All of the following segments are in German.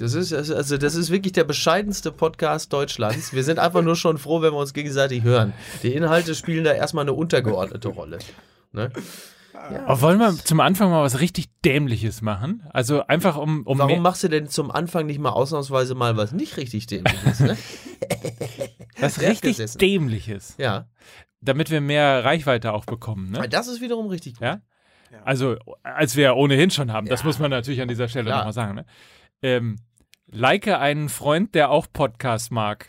Das ist, also das ist wirklich der bescheidenste Podcast Deutschlands. Wir sind einfach nur schon froh, wenn wir uns gegenseitig hören. Die Inhalte spielen da erstmal eine untergeordnete Rolle. Ne? Ja. Aber wollen wir zum Anfang mal was richtig Dämliches machen? Also einfach um. um Warum machst du denn zum Anfang nicht mal ausnahmsweise mal was nicht richtig Dämliches? Ne? was richtig gesessen. Dämliches. Ja. Damit wir mehr Reichweite auch bekommen. Ne? Das ist wiederum richtig gut. Ja? Also, als wir ohnehin schon haben. Ja. Das muss man natürlich an dieser Stelle nochmal sagen. Ne? Ähm, like einen Freund, der auch Podcast mag.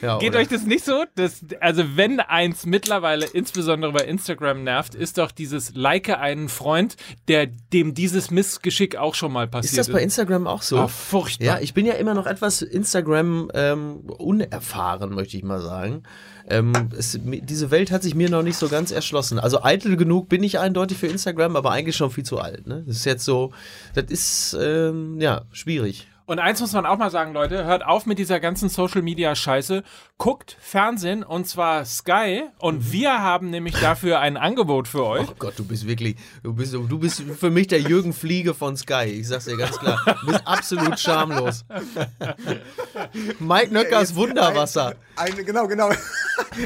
Ja, Geht euch das nicht so? Das, also wenn eins mittlerweile insbesondere bei Instagram nervt, ist doch dieses Like einen Freund, der dem dieses Missgeschick auch schon mal passiert ist. das bei Instagram auch so? Oh, furchtbar. Ja, ich bin ja immer noch etwas Instagram ähm, unerfahren, möchte ich mal sagen. Ähm, es, diese Welt hat sich mir noch nicht so ganz erschlossen. Also eitel genug bin ich eindeutig für Instagram, aber eigentlich schon viel zu alt. Ne? Das ist jetzt so, das ist ähm, ja schwierig. Und eins muss man auch mal sagen, Leute, hört auf mit dieser ganzen Social Media Scheiße. Guckt Fernsehen und zwar Sky und mhm. wir haben nämlich dafür ein Angebot für euch. Oh Gott, du bist wirklich, du bist, du bist für mich der Jürgen Fliege von Sky. Ich sag's dir ganz klar. Du bist absolut schamlos. Mike Nöckers Wunderwasser. Ein, eine, genau, genau.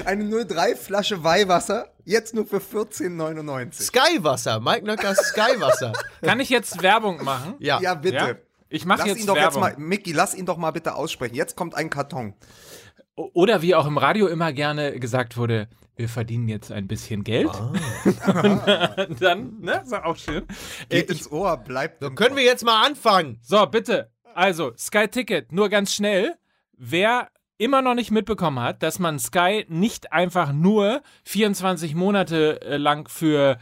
Eine 03 Flasche Weihwasser. Jetzt nur für 14,99. Skywasser. Mike Nöckers Skywasser. Kann ich jetzt Werbung machen? Ja. Ja, bitte. Ja? Ich mache jetzt ihn doch Werbung. jetzt mal, Mickey, lass ihn doch mal bitte aussprechen. Jetzt kommt ein Karton. Oder wie auch im Radio immer gerne gesagt wurde, wir verdienen jetzt ein bisschen Geld. Ah. dann, ne, ist auch schön. Geht äh, ins Ohr, bleibt. So, können wir jetzt mal anfangen? So, bitte. Also, Sky Ticket, nur ganz schnell. Wer immer noch nicht mitbekommen hat, dass man Sky nicht einfach nur 24 Monate äh, lang für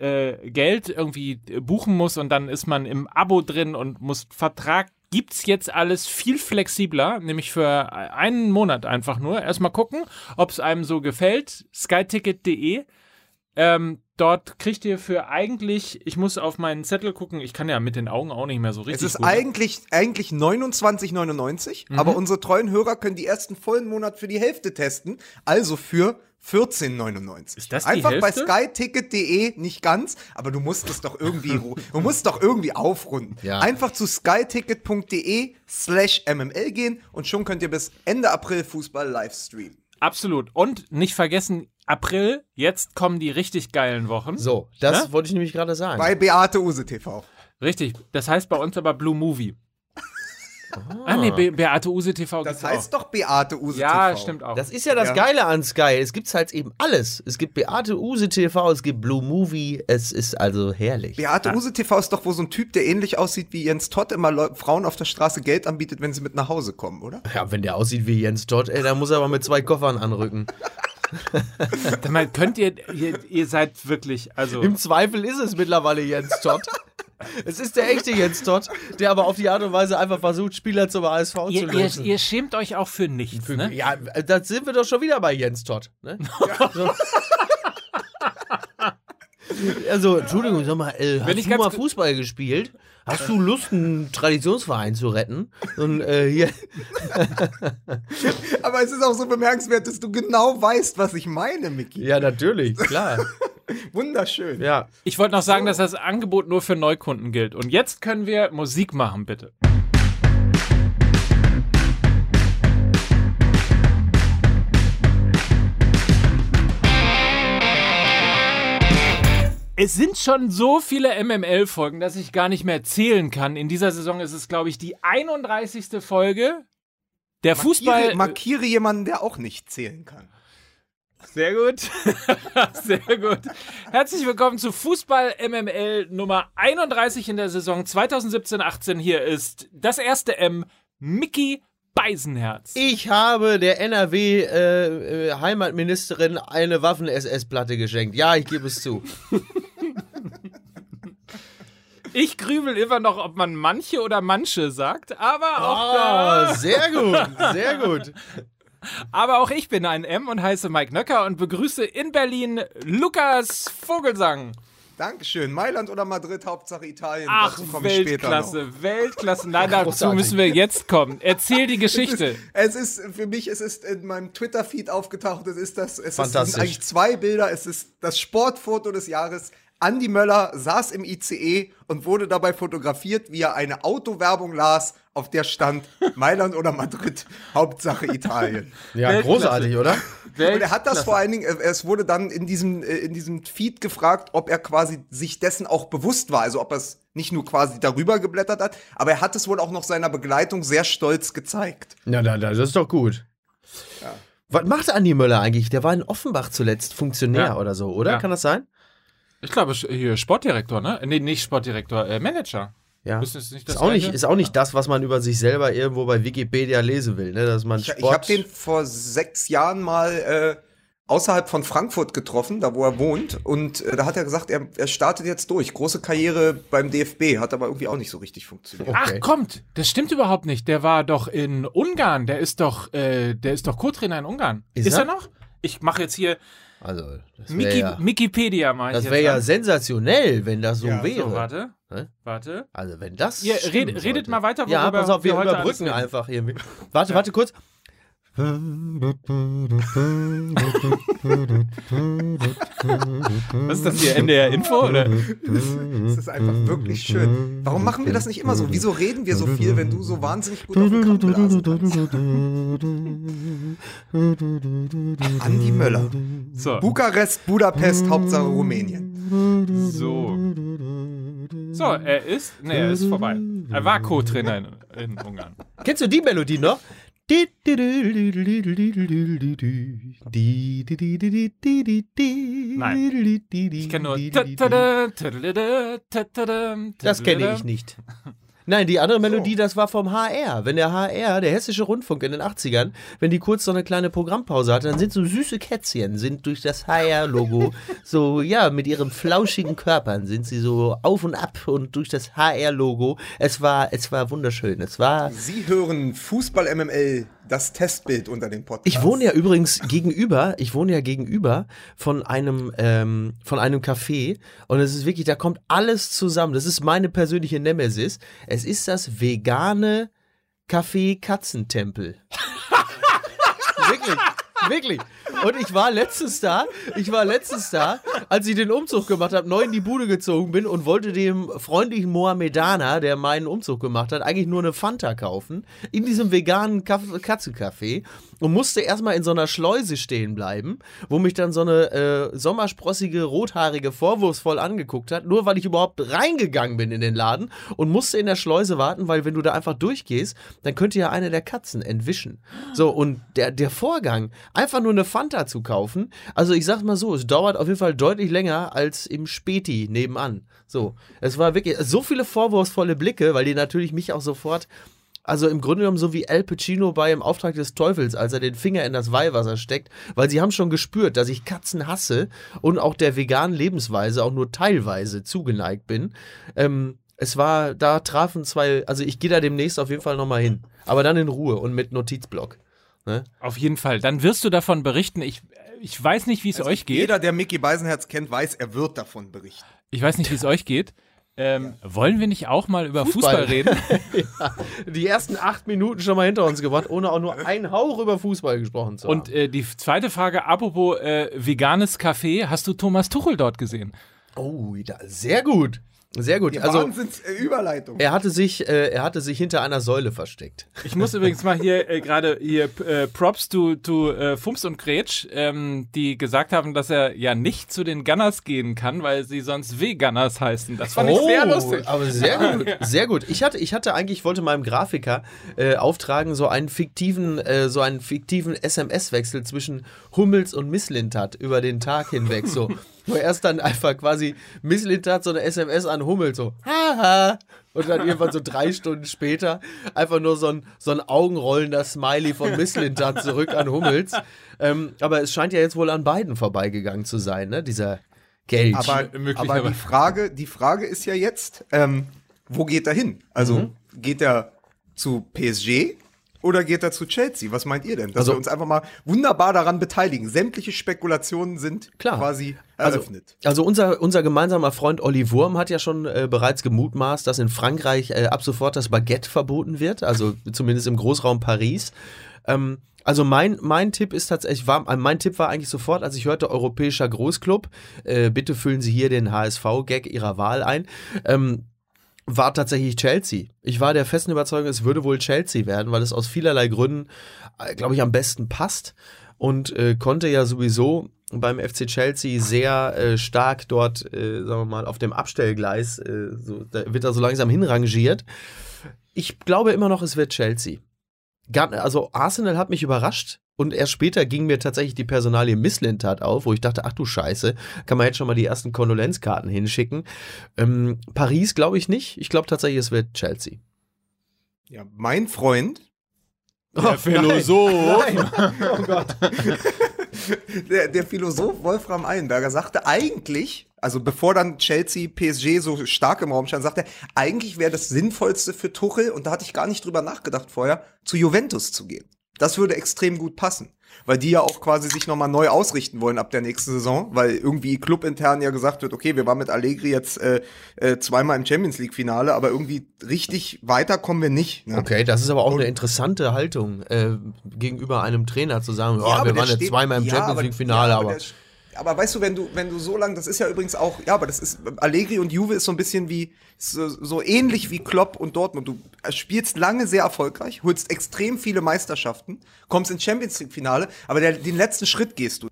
äh, Geld irgendwie buchen muss und dann ist man im Abo drin und muss Vertrag gibt es jetzt alles viel flexibler, nämlich für einen Monat einfach nur. Erstmal gucken, ob es einem so gefällt. skyticket.de. Ähm, dort kriegt ihr für eigentlich, ich muss auf meinen Zettel gucken, ich kann ja mit den Augen auch nicht mehr so richtig. Es ist gut. eigentlich, eigentlich 29,99, mhm. aber unsere treuen Hörer können die ersten vollen Monat für die Hälfte testen. Also für 14,99. Ist das die Einfach Hälfte? bei skyticket.de, nicht ganz, aber du musst es doch irgendwie, du musst doch irgendwie aufrunden. Ja. Einfach zu skyticket.de slash mml gehen und schon könnt ihr bis Ende April Fußball live streamen. Absolut. Und nicht vergessen, April, jetzt kommen die richtig geilen Wochen. So, das ne? wollte ich nämlich gerade sagen. Bei Beate Use TV. Richtig. Das heißt bei uns aber Blue Movie. Ah, ah nee, Be Beate Use TV Das heißt auch. doch Beate Use ja, TV. Ja, stimmt auch. Das ist ja das ja. Geile an Sky. Es gibt halt eben alles. Es gibt Beate Use TV, es gibt Blue Movie. Es ist also herrlich. Beate ja. Use TV ist doch wo so ein Typ, der ähnlich aussieht wie Jens Todd, immer Le Frauen auf der Straße Geld anbietet, wenn sie mit nach Hause kommen, oder? Ja, wenn der aussieht wie Jens Todd, ey, dann muss er aber mit zwei Koffern anrücken. Dann könnt ihr, ihr, ihr seid wirklich, also. Im Zweifel ist es mittlerweile Jens Todd. Es ist der echte Jens Todd, der aber auf die Art und Weise einfach versucht, Spieler zum ASV ihr, zu lösen. Ihr, ihr, schämt euch auch für nichts, für, ne? Ja, da sind wir doch schon wieder bei Jens Todd. Ne? Ja. Also, Entschuldigung, sag mal, äh, hast du mal Fußball gespielt? Hast du Lust, einen Traditionsverein zu retten? Und, äh, hier. Aber es ist auch so bemerkenswert, dass du genau weißt, was ich meine, Micky. Ja, natürlich, klar. Wunderschön. Ja. Ich wollte noch sagen, dass das Angebot nur für Neukunden gilt. Und jetzt können wir Musik machen, bitte. Es sind schon so viele MML-Folgen, dass ich gar nicht mehr zählen kann. In dieser Saison ist es, glaube ich, die 31. Folge. Der markiere, Fußball. Markiere jemanden, der auch nicht zählen kann. Sehr gut. Sehr gut. Herzlich willkommen zu Fußball MML Nummer 31 in der Saison 2017-18. Hier ist das erste M, Mickey Beisenherz. Ich habe der NRW-Heimatministerin äh, eine Waffen-SS-Platte geschenkt. Ja, ich gebe es zu. Ich grübel immer noch, ob man manche oder manche sagt, aber auch oh, da. Sehr gut, sehr gut. Aber auch ich bin ein M und heiße Mike Nöcker und begrüße in Berlin Lukas Vogelsang. Dankeschön. Mailand oder Madrid, Hauptsache Italien. Ach, Weltklasse, Weltklasse. Nein, dazu müssen wir jetzt kommen. Erzähl die Geschichte. Es ist, es ist, für mich, es ist in meinem Twitter-Feed aufgetaucht. Es ist das, es, sind eigentlich zwei Bilder. Es ist das Sportfoto des Jahres Andi Möller saß im ICE und wurde dabei fotografiert, wie er eine Autowerbung las, auf der stand Mailand oder Madrid, Hauptsache Italien. Ja, Weltklasse. großartig, oder? Und er hat das vor allen Dingen, äh, es wurde dann in diesem, äh, in diesem Feed gefragt, ob er quasi sich dessen auch bewusst war, also ob er es nicht nur quasi darüber geblättert hat, aber er hat es wohl auch noch seiner Begleitung sehr stolz gezeigt. Ja, da, da, das ist doch gut. Was macht Andi Möller eigentlich? Der war in Offenbach zuletzt Funktionär Ja. oder so, oder? Ja. Kann das sein? Ich glaube, hier Sportdirektor, ne? Nee, nicht Sportdirektor, äh, Manager. Ja. Ist das Ist auch, nicht, ist auch nicht das, was man über sich selber irgendwo bei Wikipedia lesen will, ne? Dass man Ich, Sport. ich habe den vor sechs Jahren mal äh, außerhalb von Frankfurt getroffen, da wo er wohnt. Und äh, da hat er gesagt, er, er startet jetzt durch. Große Karriere beim DFB, hat aber irgendwie auch nicht so richtig funktioniert. Ach, Okay. kommt, das stimmt überhaupt nicht. Der war doch in Ungarn. Der ist doch, äh, der ist doch Co-Trainer in Ungarn. Ist Ist, er? er? noch? Ich mache jetzt hier also, das wäre Wiki, ja, Wikipedia mal. das wär ja sensationell, wenn das so Ja, wäre. So, warte. Hä? Warte. Also, wenn das. Ihr stimmen red, redet sollte. mal weiter, worüber Ja, pass auf, wir heute überbrücken einfach irgendwie. Warte, warte kurz. Was ist das hier, NDR Info? Oder? Das ist einfach wirklich schön. Warum machen wir das nicht immer so? Wieso reden wir so viel, wenn du so wahnsinnig gut auf den Kamm blasen kannst? Andi Möller. So. Bukarest, Budapest, Hauptsache Rumänien. So. So, er ist. Nee, er ist vorbei. Er war Co-Trainer in, in Ungarn. Kennst du die Melodie noch? Nein. Ich kenne nur. Das kenne ich nicht. Nein, die andere Melodie, das war vom HR. Wenn der HR, der Hessische Rundfunk in den 80ern, wenn die kurz so eine kleine Programmpause hatte, dann sind so süße Kätzchen, sind durch das HR-Logo so, ja, mit ihren flauschigen Körpern sind sie so auf und ab und durch das HR-Logo. Es war, es war wunderschön. Es war, Sie hören Fußball MML, das Testbild unter dem Podcast. Ich wohne ja übrigens gegenüber, ich wohne ja gegenüber von einem, ähm, von einem Café und es ist wirklich, da kommt alles zusammen. Das ist meine persönliche Nemesis. Es ist das vegane Café Katzentempel. wirklich, wirklich. Und ich war letztes da, ich war letztes da, als ich den Umzug gemacht habe, neu in die Bude gezogen bin und wollte dem freundlichen Mohammedaner, der meinen Umzug gemacht hat, eigentlich nur eine Fanta kaufen, in diesem veganen Katzencafé und musste erstmal in so einer Schleuse stehen bleiben, wo mich dann so eine äh, sommersprossige, rothaarige vorwurfsvoll angeguckt hat, nur weil ich überhaupt reingegangen bin in den Laden und musste in der Schleuse warten, weil wenn du da einfach durchgehst, dann könnte ja eine der Katzen entwischen. So, und der, der Vorgang, einfach nur eine Fanta zu kaufen, also ich sag mal so, es dauert auf jeden Fall deutlich länger als im Späti nebenan. So, es war wirklich so viele vorwurfsvolle Blicke, weil die natürlich mich auch sofort also im Grunde genommen so wie Al Pacino bei Im Auftrag des Teufels, als er den Finger in das Weihwasser steckt, weil sie haben schon gespürt, dass ich Katzen hasse und auch der veganen Lebensweise auch nur teilweise zugeneigt bin. Ähm, es war, da trafen zwei, also ich gehe da demnächst auf jeden Fall nochmal hin. Aber dann in Ruhe und mit Notizblock. Ne? Auf jeden Fall. Dann wirst du davon berichten. Ich, ich weiß nicht, wie es euch geht. Jeder, der Mickey Beisenherz kennt, weiß, er wird davon berichten. Ich weiß nicht, wie es euch geht. Ähm, Wollen wir nicht auch mal über Fußball, Fußball. reden? Die ersten acht Minuten schon mal hinter uns gebracht, ohne auch nur einen Hauch über Fußball gesprochen zu haben. Und äh, die zweite Frage, apropos äh, veganes Café, hast du Thomas Tuchel dort gesehen? oh, sehr gut. Sehr gut. Die Also Wahnsinns-Überleitung. er hatte sich, äh, er hatte sich hinter einer Säule versteckt. Ich muss übrigens mal hier äh, gerade hier äh, Props to, to äh, Fums und Gretsch, ähm, die gesagt haben, dass er ja nicht zu den Gunners gehen kann, weil sie sonst V-Gunners heißen. Das fand ich sehr lustig. Oh, Aber sehr gut, sehr gut. Ich hatte, ich hatte eigentlich, ich wollte meinem Grafiker äh, auftragen, so einen fiktiven, äh, so einen fiktiven SMS-Wechsel zwischen Hummels und Misslintat über den Tag hinweg. So, wo erst dann einfach quasi Misslintat so eine SMS an Hummels so, haha. Und dann irgendwann so drei Stunden später einfach nur so ein, so ein augenrollender Smiley von Misslintat zurück an Hummels. Ähm, aber es scheint ja jetzt wohl an beiden vorbeigegangen zu sein, ne? Dieser Geld. Aber aber- die, Frage, die Frage ist ja jetzt, ähm, wo geht er hin? Also Mhm. geht er zu PSG oder geht er zu Chelsea? Was meint ihr denn? Dass Also- wir uns einfach mal wunderbar daran beteiligen. Sämtliche Spekulationen sind Klar. quasi Also, eröffnet. also unser, unser gemeinsamer Freund Olli Wurm hat ja schon äh, bereits gemutmaßt, dass in Frankreich äh, ab sofort das Baguette verboten wird, also zumindest im Großraum Paris. Ähm, also mein, mein Tipp ist tatsächlich, war, äh, mein Tipp war eigentlich sofort, als ich hörte, europäischer Großclub, äh, bitte füllen Sie hier den HSV-Gag Ihrer Wahl ein. Ähm, war tatsächlich Chelsea. Ich war der festen Überzeugung, es würde wohl Chelsea werden, weil es aus vielerlei Gründen, äh, glaube ich, am besten passt und äh, konnte ja sowieso beim FC Chelsea sehr äh, stark dort, äh, sagen wir mal, auf dem Abstellgleis, äh, so, da wird er so langsam hinrangiert. Ich glaube immer noch, es wird Chelsea. Also Arsenal hat mich überrascht und erst später ging mir tatsächlich die Personalie Misslintat auf, wo ich dachte, ach du Scheiße, kann man jetzt schon mal die ersten Kondolenzkarten hinschicken. Ähm, Paris glaube ich nicht. Ich glaube tatsächlich, es wird Chelsea. Ja, mein Freund, Der Philosoph. oh Gott. der, der Philosoph Wolfram Eilenberger sagte eigentlich, also bevor dann Chelsea, PSG so stark im Raum stand, sagte er, eigentlich wäre das Sinnvollste für Tuchel, und da hatte ich gar nicht drüber nachgedacht vorher, zu Juventus zu gehen. Das würde extrem gut passen. Weil die ja auch quasi sich nochmal neu ausrichten wollen ab der nächsten Saison, weil irgendwie clubintern ja gesagt wird, okay, wir waren mit Allegri jetzt äh, äh, zweimal im Champions League-Finale, aber irgendwie richtig weiter kommen wir nicht. Ne? Okay, das ist aber auch eine interessante Haltung äh, gegenüber einem Trainer zu sagen, oh, aber wir waren jetzt zweimal im ja, Champions aber- League Finale, ja, aber, aber weißt du, wenn du, wenn du so lange, das ist ja übrigens auch, ja, aber das ist, Allegri und Juve ist so ein bisschen wie, so, so ähnlich wie Klopp und Dortmund. Du spielst lange sehr erfolgreich, holst extrem viele Meisterschaften, kommst ins Champions League Finale, aber der, den letzten Schritt gehst du.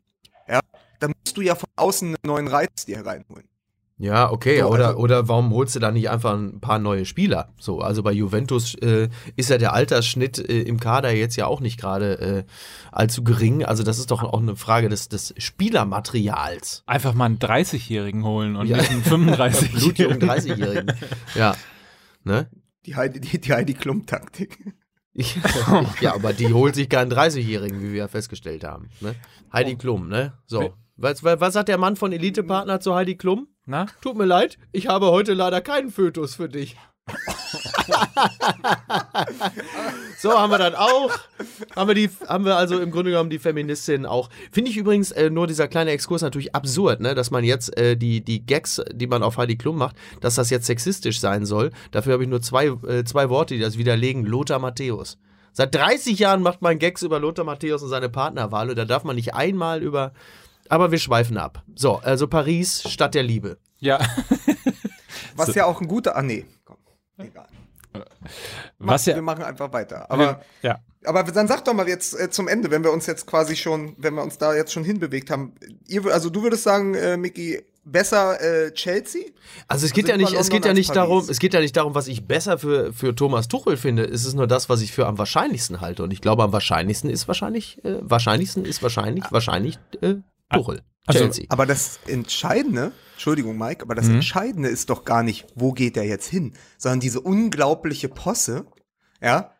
Ja, dann musst du ja von außen einen neuen Reiz dir reinholen. Ja, okay, So, oder, also- oder warum holst du da nicht einfach ein paar neue Spieler? So, also bei Juventus äh, ist ja der Altersschnitt äh, im Kader jetzt ja auch nicht gerade äh, allzu gering. Also das ist doch auch eine Frage des, des Spielermaterials. Einfach mal einen 30-Jährigen holen und Ja. nicht einen 35-Jährigen. Blutjungen 30-Jährigen. Ja. Ne? Die Heidi, die, die Heidi Klum-Taktik. ja, aber die holt sich keinen 30-Jährigen, wie wir ja festgestellt haben. Ne? Heidi Klum, ne? So. Was, was, was sagt der Mann von Elite-Partner zu Heidi Klum? Na? Tut mir leid, ich habe heute leider keinen Fötus für dich. so haben wir dann auch. Haben wir, die, haben wir also im Grunde genommen die Feministin auch. Finde ich übrigens äh, nur dieser kleine Exkurs natürlich absurd, ne? dass man jetzt äh, die, die Gags, die man auf Heidi Klum macht, dass das jetzt sexistisch sein soll. Dafür habe ich nur zwei, äh, zwei Worte, die das widerlegen. Lothar Matthäus. Seit 30 Jahren macht man Gags über Lothar Matthäus und seine Partnerwahl. Und da darf man nicht einmal über. Aber wir schweifen ab. So, also Paris statt der Liebe. Ja. Was ja auch ein guter, ah nee, komm, egal. Was Wir ja. machen einfach weiter. Aber Ja. Aber dann sag doch mal jetzt äh, zum Ende, wenn wir uns jetzt quasi schon, wenn wir uns da jetzt schon hinbewegt haben. Ihr, also du würdest sagen, äh, Micky, besser äh, Chelsea? Also es geht Also ja nicht, es geht ja nicht darum, es geht ja nicht darum, was ich besser für, für Thomas Tuchel finde. Es ist nur das, was ich für am wahrscheinlichsten halte. Und ich glaube, am wahrscheinlichsten ist wahrscheinlich, äh, wahrscheinlichsten ist wahrscheinlich, wahrscheinlich äh, Tuchel. Also- Chelsea. Aber das Entscheidende, Entschuldigung, Mike, aber das Mhm. Entscheidende ist doch gar nicht, wo geht er jetzt hin, sondern diese unglaubliche Posse, ja,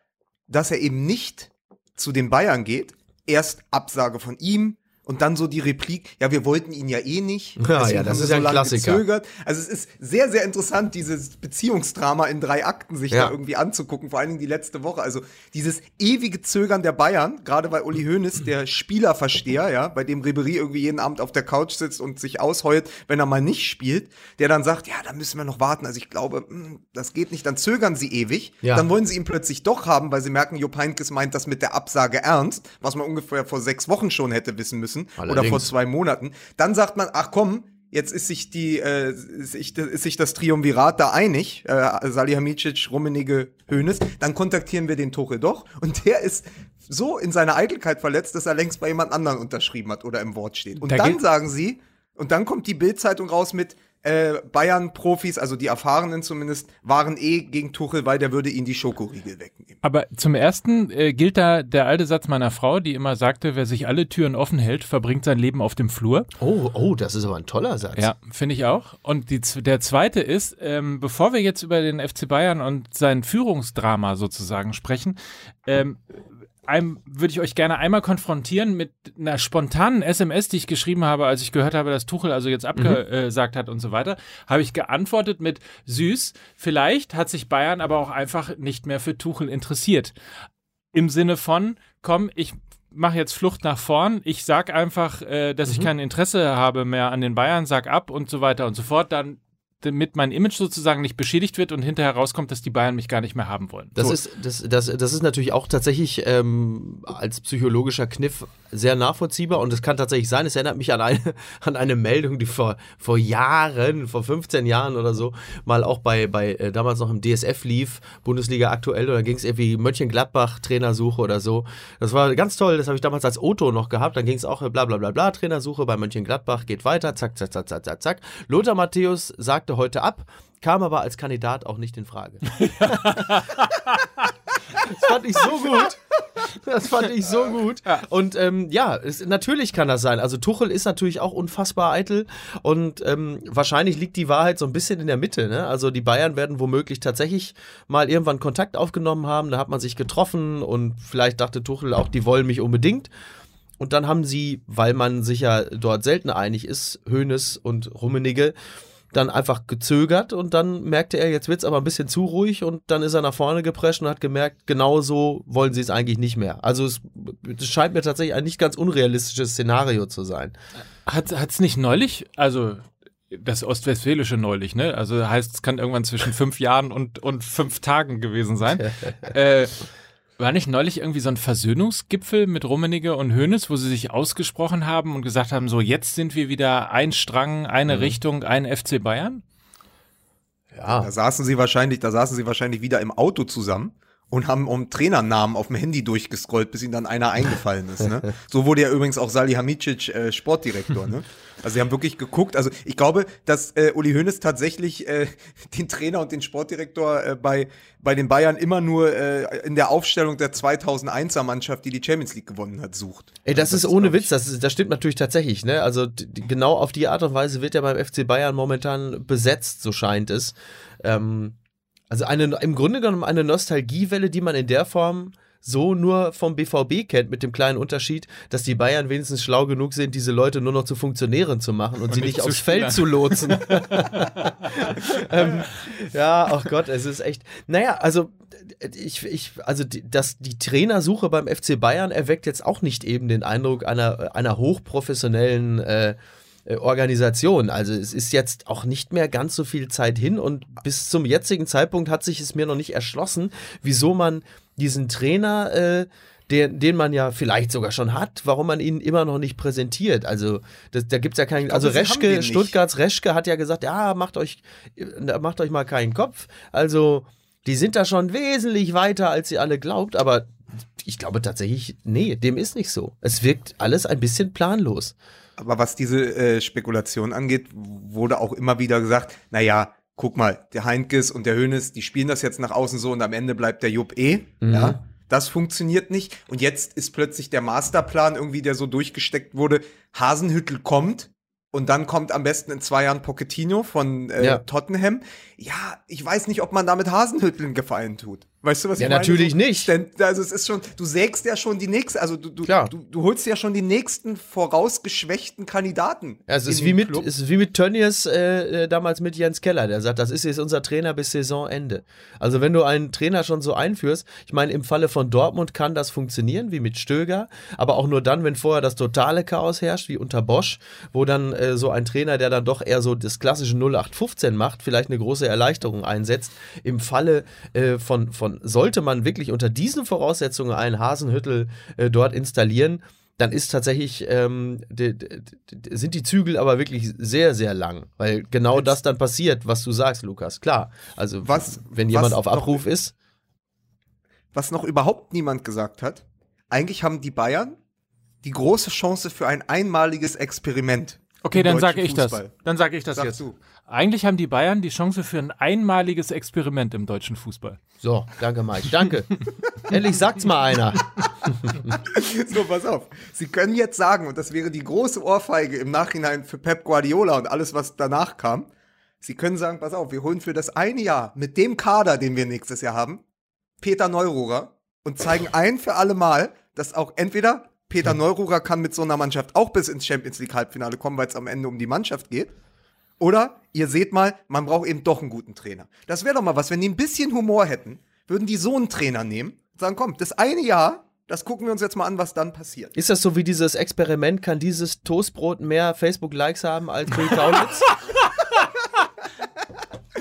dass er eben nicht zu den Bayern geht, erst Absage von ihm und dann so die Replik, ja, wir wollten ihn ja eh nicht. Ja, ja, das ist ja ein lange Klassiker. Gezögert. Also es ist sehr, sehr interessant, dieses Beziehungsdrama in drei Akten sich Ja. da irgendwie anzugucken, vor allen Dingen die letzte Woche. Also dieses ewige Zögern der Bayern, gerade bei Uli Hoeneß, der Spielerversteher, ja, bei dem Ribery irgendwie jeden Abend auf der Couch sitzt und sich ausheult, wenn er mal nicht spielt, der dann sagt, ja, da müssen wir noch warten. Also ich glaube, hm, das geht nicht. Dann zögern sie ewig. Ja. Dann wollen sie ihn plötzlich doch haben, weil sie merken, Jupp Heynckes meint das mit der Absage ernst, was man ungefähr vor sechs Wochen schon hätte wissen müssen oder Allerdings. vor zwei Monaten. Dann sagt man, ach komm, jetzt ist sich die, äh, ist, sich, ist sich das Triumvirat da einig, äh, Salihamidzic, Rummenigge, Hoeneß, dann kontaktieren wir den Tuchel doch und der ist so in seiner Eitelkeit verletzt, dass er längst bei jemand anderen unterschrieben hat oder im Wort steht. Und Da dann sagen sie, und dann kommt die Bild-Zeitung raus mit äh, Bayern-Profis, also die Erfahrenen zumindest, waren eh gegen Tuchel, weil der würde ihnen die Schokoriegel wegnehmen. Aber zum ersten äh, gilt da der alte Satz meiner Frau, die immer sagte, wer sich alle Türen offen hält, verbringt sein Leben auf dem Flur. Oh, oh, das ist aber ein toller Satz. Ja, finde ich auch. Und die, der zweite ist, ähm, bevor wir jetzt über den FC Bayern und sein Führungsdrama sozusagen sprechen, ähm, würde ich euch gerne einmal konfrontieren mit einer spontanen SMS, die ich geschrieben habe, als ich gehört habe, dass Tuchel also jetzt abgesagt hat und so weiter, habe ich geantwortet mit süß, vielleicht hat sich Bayern aber auch einfach nicht mehr für Tuchel interessiert. im Sinne von, komm, ich mache jetzt Flucht nach vorn, ich sag einfach, äh, dass mhm. ich kein Interesse habe mehr an den Bayern, sag ab und so weiter und so fort, dann damit mein Image sozusagen nicht beschädigt wird und hinterher rauskommt, dass die Bayern mich gar nicht mehr haben wollen. Das, so. ist, das, das, das ist natürlich auch tatsächlich ähm, als psychologischer Kniff sehr nachvollziehbar und es kann tatsächlich sein, es erinnert mich an eine, an eine Meldung, die vor, vor Jahren, vor 15 Jahren oder so, mal auch bei, bei äh, damals noch im DSF lief, Bundesliga aktuell, oder ging es irgendwie Mönchengladbach Trainersuche oder so. Das war ganz toll, das habe ich damals als Otto noch gehabt, dann ging es auch bla bla bla bla, Trainersuche bei Mönchengladbach, geht weiter, zack, zack, zack, zack, zack, zack. Lothar Matthäus sagte heute ab, kam aber als Kandidat auch nicht in Frage. das fand ich so gut. Das fand ich so gut. Und ähm, ja, es, natürlich kann das sein. Also Tuchel ist natürlich auch unfassbar eitel und ähm, wahrscheinlich liegt die Wahrheit so ein bisschen in der Mitte. Ne? Also die Bayern werden womöglich tatsächlich mal irgendwann Kontakt aufgenommen haben. Da hat man sich getroffen und vielleicht dachte Tuchel auch, die wollen mich unbedingt. Und dann haben sie, weil man sich ja dort selten einig ist, Hoeneß und Rummenigge, dann einfach gezögert und dann merkte er, jetzt wird es aber ein bisschen zu ruhig und dann ist er nach vorne geprescht und hat gemerkt, genau so wollen sie es eigentlich nicht mehr. Also es, es scheint mir tatsächlich ein nicht ganz unrealistisches Szenario zu sein. Hat es nicht neulich, also das Ostwestfälische neulich, ne? Also heißt, es kann irgendwann zwischen fünf Jahren und, und fünf Tagen gewesen sein. äh, war nicht neulich irgendwie so ein Versöhnungsgipfel mit Rummenigge und Hoeneß, wo sie sich ausgesprochen haben und gesagt haben, so jetzt sind wir wieder ein Strang, eine mhm. Richtung, ein FC Bayern? Ja. Da saßen sie wahrscheinlich, da saßen sie wahrscheinlich wieder im Auto zusammen und haben um Trainernamen auf dem Handy durchgescrollt, bis ihnen dann einer eingefallen ist. Ne? So wurde ja übrigens auch Salihamidzic äh, Sportdirektor. Ne? Also sie haben wirklich geguckt. Also ich glaube, dass äh, Uli Hoeneß tatsächlich äh, den Trainer und den Sportdirektor äh, bei, bei den Bayern immer nur äh, in der Aufstellung der 2001er Mannschaft, die die Champions League gewonnen hat, sucht. Ey, das, also das ist ohne Witz, das, ist, das stimmt natürlich tatsächlich. Ne? Also genau auf die Art und Weise wird ja beim FC Bayern momentan besetzt, so scheint es. Ähm, also eine, im Grunde genommen eine Nostalgiewelle, die man in der Form so nur vom BVB kennt, mit dem kleinen Unterschied, dass die Bayern wenigstens schlau genug sind, diese Leute nur noch zu Funktionären zu machen und, und sie nicht, nicht aufs Feld zu lotsen. ähm, ja, ach oh Gott, es ist echt. Naja, also ich, ich, also die, das, die Trainersuche beim FC Bayern erweckt jetzt auch nicht eben den Eindruck einer, einer hochprofessionellen äh, äh, Organisation. Also es ist jetzt auch nicht mehr ganz so viel Zeit hin und bis zum jetzigen Zeitpunkt hat sich es mir noch nicht erschlossen, wieso man diesen Trainer, äh, den, den man ja vielleicht sogar schon hat, warum man ihn immer noch nicht präsentiert. Also das, da gibt es ja keinen. Also Reschke, Stuttgarts Reschke hat ja gesagt, ja, macht euch, macht euch mal keinen Kopf. Also die sind da schon wesentlich weiter, als ihr alle glaubt, aber ich glaube tatsächlich, nee, dem ist nicht so. Es wirkt alles ein bisschen planlos. Aber was diese äh, Spekulation angeht, wurde auch immer wieder gesagt, naja, guck mal, der Heinkes und der Hönes, die spielen das jetzt nach außen so und am Ende bleibt der Jupp eh. Mhm. Ja, das funktioniert nicht. Und jetzt ist plötzlich der Masterplan irgendwie, der so durchgesteckt wurde, Hasenhüttel kommt und dann kommt am besten in zwei Jahren Pochettino von äh, ja. Tottenham. Ja, ich weiß nicht, ob man damit Hasenhütteln gefallen tut. Weißt du, was ja, ich meine? Ja, natürlich nicht. Denn, also es ist schon, du sägst ja schon die nächste, also du, du, du, du, holst ja schon die nächsten vorausgeschwächten Kandidaten. Ja, es ist wie, mit, es ist wie mit Tönnies äh, äh, damals mit Jens Keller, der sagt, das ist jetzt unser Trainer bis Saisonende. Also wenn du einen Trainer schon so einführst, ich meine, im Falle von Dortmund kann das funktionieren, wie mit Stöger, aber auch nur dann, wenn vorher das totale Chaos herrscht, wie unter Bosch, wo dann äh, so ein Trainer, der dann doch eher so das klassische 0815 macht, vielleicht eine große Erleichterung einsetzt. Im Falle äh, von, von davon, sollte man wirklich unter diesen Voraussetzungen einen Hasenhüttel äh, dort installieren, dann ist tatsächlich, ähm, sind die Zügel aber wirklich sehr, sehr lang. Weil genau Jetzt. das dann passiert, was du sagst, Lukas. Klar. Also, was, wenn jemand auf Abruf noch, ist. Was noch überhaupt niemand gesagt hat, eigentlich haben die Bayern die große Chance für ein einmaliges Experiment. Okay, dann sage ich das. Dann sage ich das Sag jetzt. Du. Eigentlich haben die Bayern die Chance für ein einmaliges Experiment im deutschen Fußball. So, danke Mike. Danke. Endlich sagt's mal einer. so, pass auf. Sie können jetzt sagen, und das wäre die große Ohrfeige im Nachhinein für Pep Guardiola und alles, was danach kam. Sie können sagen, pass auf, wir holen für das eine Jahr mit dem Kader, den wir nächstes Jahr haben, Peter Neururer und zeigen ein für alle Mal, dass auch entweder Peter Neururer kann mit so einer Mannschaft auch bis ins Champions League Halbfinale kommen, weil es am Ende um die Mannschaft geht. Oder ihr seht mal, man braucht eben doch einen guten Trainer. Das wäre doch mal was, wenn die ein bisschen Humor hätten, würden die so einen Trainer nehmen, sagen, komm, das eine Jahr, das gucken wir uns jetzt mal an, was dann passiert. Ist das so wie dieses Experiment, kann dieses Toastbrot mehr Facebook-Likes haben als Bill Kaulitz?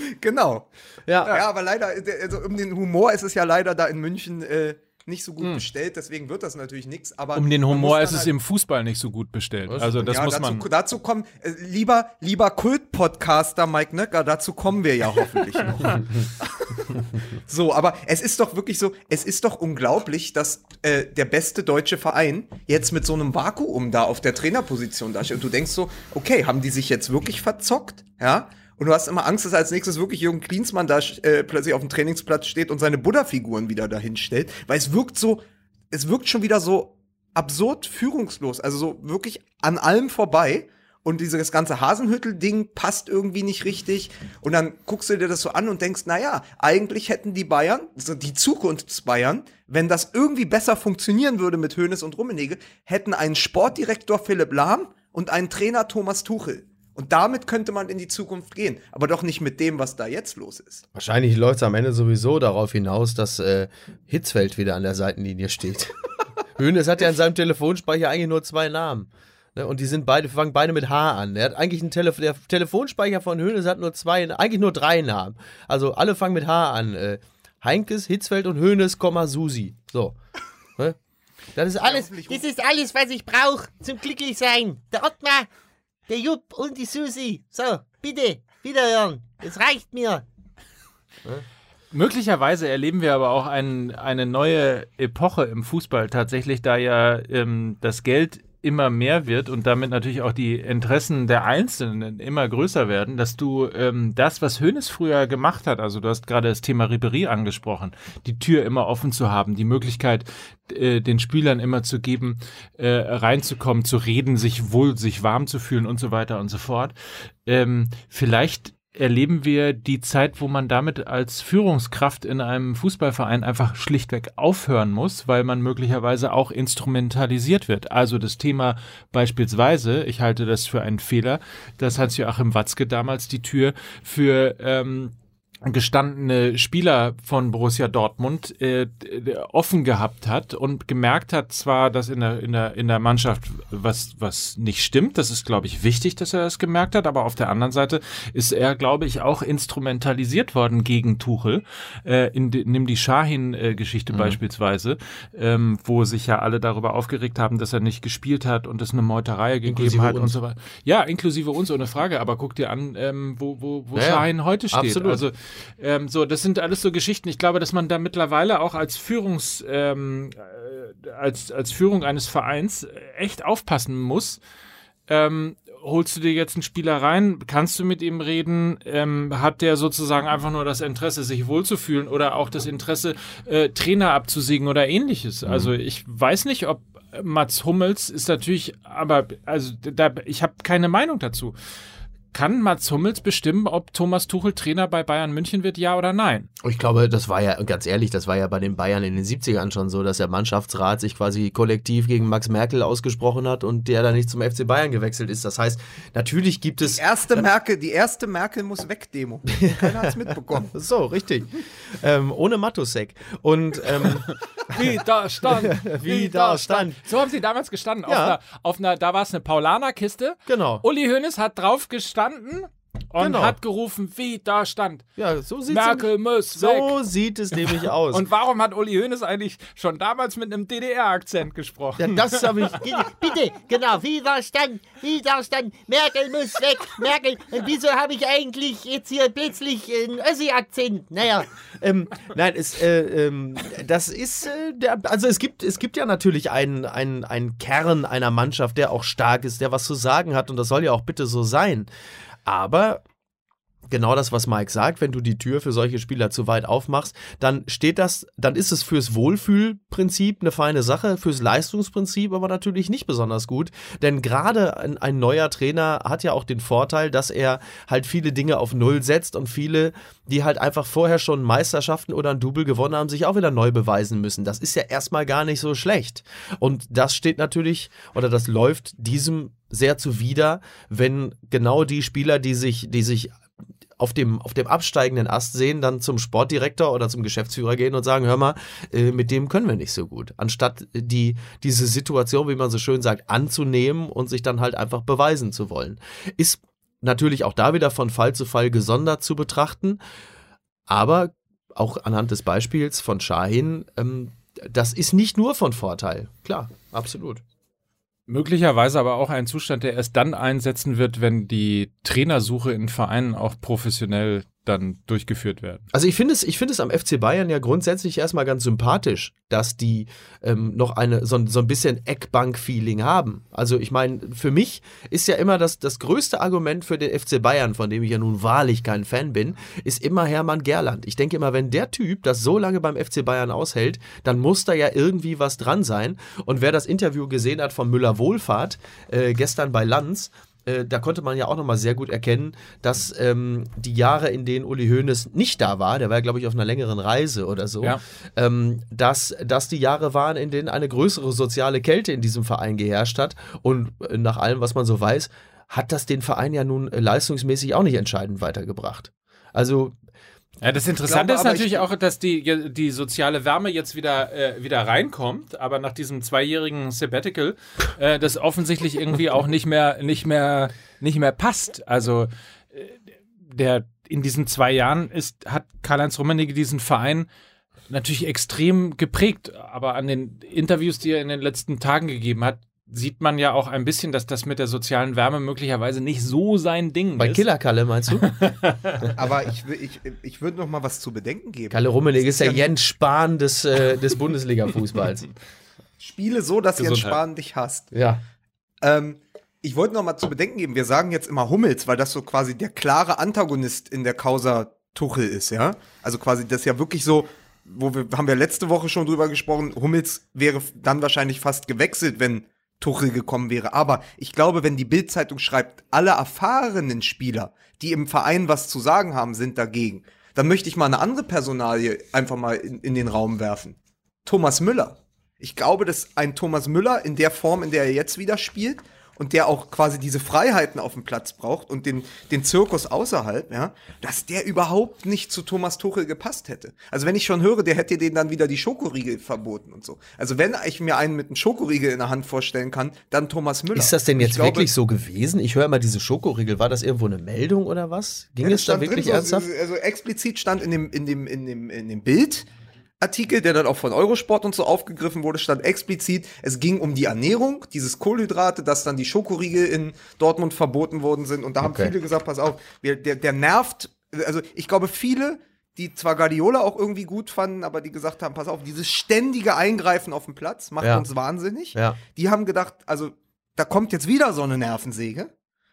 genau. ja. Ja, aber leider, also um den Humor ist es ja leider da in München äh, nicht so gut bestellt, deswegen wird das natürlich nichts. Aber Um den Humor ist es halt- im Fußball nicht so gut bestellt. Was? Also das ja, muss dazu, man. dazu kommen, äh, lieber, lieber Kult-Podcaster Mike Nöcker, dazu kommen wir ja hoffentlich noch. so, aber es ist doch wirklich so, es ist doch unglaublich, dass äh, der beste deutsche Verein jetzt mit so einem Vakuum da auf der Trainerposition dasteht. Und du denkst so, okay, haben die sich jetzt wirklich verzockt? Ja. Und du hast immer Angst, dass als nächstes wirklich Jürgen Klinsmann da äh, plötzlich auf dem Trainingsplatz steht und seine Buddha-Figuren wieder dahin stellt. Weil es wirkt so, es wirkt schon wieder so absurd führungslos, also so wirklich an allem vorbei. Und dieses ganze Hasenhüttel-Ding passt irgendwie nicht richtig. Und dann guckst du dir das so an und denkst, naja, eigentlich hätten die Bayern, also die Zukunftsbayern, wenn das irgendwie besser funktionieren würde mit Hoeneß und Rummenigge, hätten einen Sportdirektor Philipp Lahm und einen Trainer Thomas Tuchel. Und damit könnte man in die Zukunft gehen. Aber doch nicht mit dem, was da jetzt los ist. Wahrscheinlich läuft es am Ende sowieso darauf hinaus, dass äh, Hitzfeld wieder an der Seitenlinie steht. Hönes hat ja in seinem Telefonspeicher eigentlich nur zwei Namen. Ne, Und die sind beide, fangen beide mit H an. Er hat eigentlich einen Telef der Telefonspeicher von Hönes hat nur zwei, eigentlich nur drei Namen. Also alle fangen mit H an. Äh, Heinkes, Hitzfeld und Hönes, Susi. So. Ne? Das ist alles. Das ist alles, was ich brauche zum Glücklichsein. Der Ottmar, der Jupp und die Susi. So, bitte, wiederhören. Das reicht mir. Möglicherweise erleben wir aber auch ein, eine neue Epoche im Fußball tatsächlich, da ja ähm, das Geld immer mehr wird und damit natürlich auch die Interessen der Einzelnen immer größer werden, dass du ähm, das, was Hoeneß früher gemacht hat, also du hast gerade das Thema Ribery angesprochen, die Tür immer offen zu haben, die Möglichkeit, äh, den Spielern immer zu geben, äh, reinzukommen, zu reden, sich wohl, sich warm zu fühlen und so weiter und so fort. Ähm, vielleicht erleben wir die Zeit, wo man damit als Führungskraft in einem Fußballverein einfach schlichtweg aufhören muss, weil man möglicherweise auch instrumentalisiert wird. Also das Thema beispielsweise, ich halte das für einen Fehler, dass Hans-Joachim Watzke damals die Tür für ähm, gestandene Spieler von Borussia Dortmund äh, offen gehabt hat und gemerkt hat zwar, dass in der in der in der Mannschaft was was nicht stimmt, das ist glaube ich wichtig, dass er das gemerkt hat, aber auf der anderen Seite ist er glaube ich auch instrumentalisiert worden gegen Tuchel. Äh, in nimm die Shahin äh, Geschichte beispielsweise, ähm, wo sich ja alle darüber aufgeregt haben, dass er nicht gespielt hat und es eine Meuterei gegeben Inklusive hat und uns. so weiter. Ja, inklusive uns ohne Frage, aber guck dir an, ähm, wo wo wo ja. Shahin heute steht. Absolut. Also ähm, so, das sind alles so Geschichten. Ich glaube, dass man da mittlerweile auch als Führungs, ähm, äh, als, als Führung eines Vereins echt aufpassen muss. Ähm, holst du dir jetzt einen Spieler rein, kannst du mit ihm reden, ähm, hat der sozusagen einfach nur das Interesse, sich wohlzufühlen oder auch das Interesse, äh, Trainer abzusiegen oder ähnliches. Also ich weiß nicht, ob Mats Hummels ist natürlich, aber also da, ich habe keine Meinung dazu. Kann Mats Hummels bestimmen, ob Thomas Tuchel Trainer bei Bayern München wird, ja oder nein? Ich glaube, das war ja, ganz ehrlich, das war ja bei den Bayern in den 70ern schon so, dass der Mannschaftsrat sich quasi kollektiv gegen Max Merkel ausgesprochen hat und der dann nicht zum FC Bayern gewechselt ist. Das heißt, natürlich gibt es. Die erste Merkel, die erste Merkel muss weg, Demo. Keiner hat's mitbekommen. So, richtig. ähm, ohne Matusek. Und ähm, Wie da stand, Wie da stand. So haben sie damals gestanden. Auf Ja. einer, auf einer, da war es eine Paulaner-Kiste. genau. Uli Hoeneß hat drauf gestanden und Genau. hat gerufen, wie da stand. Ja, so sieht Merkel muss so weg. sieht es nämlich aus. Und warum hat Uli Hoeneß eigentlich schon damals mit einem DDR-Akzent gesprochen? ja, das habe ich. Bitte, genau, Widerstand, Widerstand, Merkel muss weg, Merkel. Und wieso habe ich eigentlich jetzt hier plötzlich einen Ossi-Akzent? Naja, ähm, nein, es, äh, ähm, das ist, äh, der, also es gibt, es gibt ja natürlich einen, einen, einen Kern einer Mannschaft, der auch stark ist, der was zu sagen hat und das soll ja auch bitte so sein. Aber genau das, was Mike sagt, wenn du die Tür für solche Spieler zu weit aufmachst, dann steht das, dann ist es fürs Wohlfühlprinzip eine feine Sache, fürs Leistungsprinzip aber natürlich nicht besonders gut, denn gerade ein, ein neuer Trainer hat ja auch den Vorteil, dass er halt viele Dinge auf Null setzt und viele, die halt einfach vorher schon Meisterschaften oder ein Double gewonnen haben, sich auch wieder neu beweisen müssen. Das ist ja erstmal gar nicht so schlecht. Und das steht natürlich, oder das läuft diesem sehr zuwider, wenn genau die Spieler, die sich, die sich auf dem, auf dem absteigenden Ast sehen, dann zum Sportdirektor oder zum Geschäftsführer gehen und sagen, hör mal, äh, mit dem können wir nicht so gut. Anstatt die, diese Situation, wie man so schön sagt, anzunehmen und sich dann halt einfach beweisen zu wollen. Ist natürlich auch da wieder von Fall zu Fall gesondert zu betrachten, aber auch anhand des Beispiels von Shahin, ähm, das ist nicht nur von Vorteil. Klar, absolut. Möglicherweise aber auch ein Zustand, der erst dann einsetzen wird, wenn die Trainersuche in Vereinen auch professionell dann durchgeführt werden. Also ich finde es, ich finde es am FC Bayern ja grundsätzlich erstmal ganz sympathisch, dass die ähm, noch eine so, so ein bisschen Eckbank-Feeling haben. Also ich meine, für mich ist ja immer das, das größte Argument für den FC Bayern, von dem ich ja nun wahrlich kein Fan bin, ist immer Hermann Gerland. Ich denke immer, wenn der Typ das so lange beim FC Bayern aushält, dann muss da ja irgendwie was dran sein. Und wer das Interview gesehen hat von Müller Wohlfahrt äh, gestern bei Lanz, äh, da konnte man ja auch nochmal sehr gut erkennen, dass ähm, die Jahre, in denen Uli Hoeneß nicht da war, der war, glaube ich, auf einer längeren Reise oder so, Ja. ähm, dass, dass die Jahre waren, in denen eine größere soziale Kälte in diesem Verein geherrscht hat. Und äh, nach allem, was man so weiß, hat das den Verein ja nun äh, leistungsmäßig auch nicht entscheidend weitergebracht. Also Ja, das Interessante glaube ist natürlich ich- auch, dass die, die soziale Wärme jetzt wieder, äh, wieder reinkommt, aber nach diesem zweijährigen Sabbatical äh, das offensichtlich irgendwie auch nicht mehr, nicht mehr, nicht mehr passt. Also äh, der in diesen zwei Jahren ist, hat Karl-Heinz Rummenigge diesen Verein natürlich extrem geprägt, aber an den Interviews, die er in den letzten Tagen gegeben hat, sieht man ja auch ein bisschen, dass das mit der sozialen Wärme möglicherweise nicht so sein Ding bei ist. Killerkalle meinst du? Aber ich, ich, ich würde noch mal was zu bedenken geben. Kalle Rummenigge ist der ja- Jens Spahn des, äh, des Bundesliga-Fußballs. Spiele so, dass Jens Gesundheit. Spahn dich hasst. Ja. Ähm, ich wollte noch mal zu bedenken geben, wir sagen jetzt immer Hummels, weil das so quasi der klare Antagonist in der Causa Tuchel ist, ja? Also quasi das ist ja wirklich so, wo wir haben wir letzte Woche schon drüber gesprochen, Hummels wäre dann wahrscheinlich fast gewechselt, wenn Tuchel gekommen wäre, aber ich glaube, wenn die Bildzeitung schreibt, alle erfahrenen Spieler, die im Verein was zu sagen haben, sind dagegen, dann möchte ich mal eine andere Personalie einfach mal in, in den Raum werfen. Thomas Müller. Ich glaube, dass ein Thomas Müller in der Form, in der er jetzt wieder spielt und der auch quasi diese Freiheiten auf dem Platz braucht und den, den Zirkus außerhalb, ja, dass der überhaupt nicht zu Thomas Tuchel gepasst hätte. Also wenn ich schon höre, der hätte den dann wieder die Schokoriegel verboten und so. Also wenn ich mir einen mit einem Schokoriegel in der Hand vorstellen kann, dann Thomas Müller. Ist das denn jetzt glaube, wirklich so gewesen? Ich höre immer diese Schokoriegel. War das irgendwo eine Meldung oder was? Ging Ja, es da wirklich drin, ernsthaft? So, also explizit stand in dem, in dem, in dem, in dem Bild. Artikel, der dann auch von Eurosport und so aufgegriffen wurde, stand explizit, es ging um die Ernährung, dieses Kohlenhydrate, dass dann die Schokoriegel in Dortmund verboten worden sind. Und da haben Okay. viele gesagt, pass auf, der, der nervt, also ich glaube, viele, die zwar Guardiola auch irgendwie gut fanden, aber die gesagt haben, pass auf, dieses ständige Eingreifen auf dem Platz macht Ja. uns wahnsinnig. Ja. Die haben gedacht, also da kommt jetzt wieder so eine Nervensäge,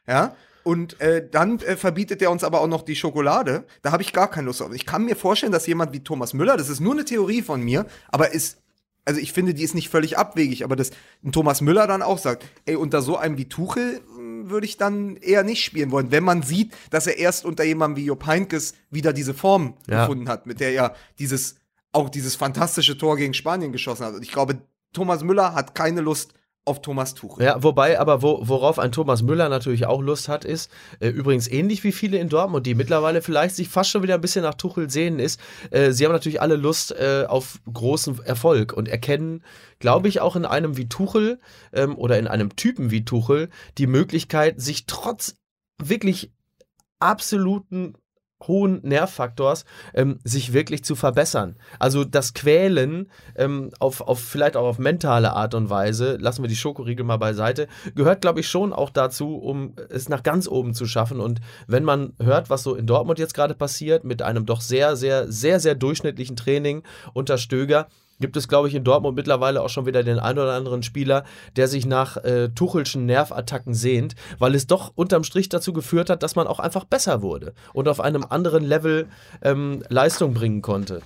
ja. Und äh, dann äh, verbietet er uns aber auch noch die Schokolade. Da habe ich gar keine Lust drauf. Ich kann mir vorstellen, dass jemand wie Thomas Müller, das ist nur eine Theorie von mir, aber ist, also ich finde, die ist nicht völlig abwegig, aber dass ein Thomas Müller dann auch sagt, ey, unter so einem wie Tuchel mh, würde ich dann eher nicht spielen wollen, wenn man sieht, dass er erst unter jemandem wie Jupp Heynckes wieder diese Form Ja. gefunden hat, mit der er dieses, auch dieses fantastische Tor gegen Spanien geschossen hat. Und ich glaube, Thomas Müller hat keine Lust auf Thomas Tuchel. Ja, wobei, aber wo, worauf ein Thomas Müller natürlich auch Lust hat, ist, äh, übrigens ähnlich wie viele in Dortmund, die mittlerweile vielleicht sich fast schon wieder ein bisschen nach Tuchel sehen ist, äh, sie haben natürlich alle Lust äh, auf großen Erfolg und erkennen, glaube ich, auch in einem wie Tuchel ähm, oder in einem Typen wie Tuchel die Möglichkeit, sich trotz wirklich absoluten hohen Nervfaktors ähm, sich wirklich zu verbessern. Also das Quälen ähm, auf, auf vielleicht auch auf mentale Art und Weise, lassen wir die Schokoriegel mal beiseite, gehört glaube ich schon auch dazu, um es nach ganz oben zu schaffen. Und wenn man hört, was so in Dortmund jetzt gerade passiert, mit einem doch sehr, sehr, sehr, sehr durchschnittlichen Training unter Stöger, gibt es, glaube ich, in Dortmund mittlerweile auch schon wieder den einen oder anderen Spieler, der sich nach äh, Tuchelschen Nervattacken sehnt, weil es doch unterm Strich dazu geführt hat, dass man auch einfach besser wurde und auf einem anderen Level ähm, Leistung bringen konnte.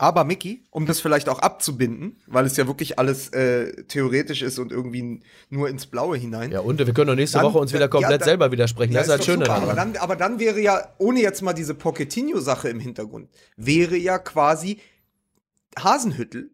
Aber Mickey, um das vielleicht auch abzubinden, weil es ja wirklich alles äh, theoretisch ist und irgendwie nur ins Blaue hinein. Ja, und wir können doch nächste Dann- Woche uns wieder ja, komplett dann- selber widersprechen. Ja, das ist halt schön aber dann, aber dann wäre ja, ohne jetzt mal diese Pochettino-Sache im Hintergrund, wäre ja quasi Hasenhüttel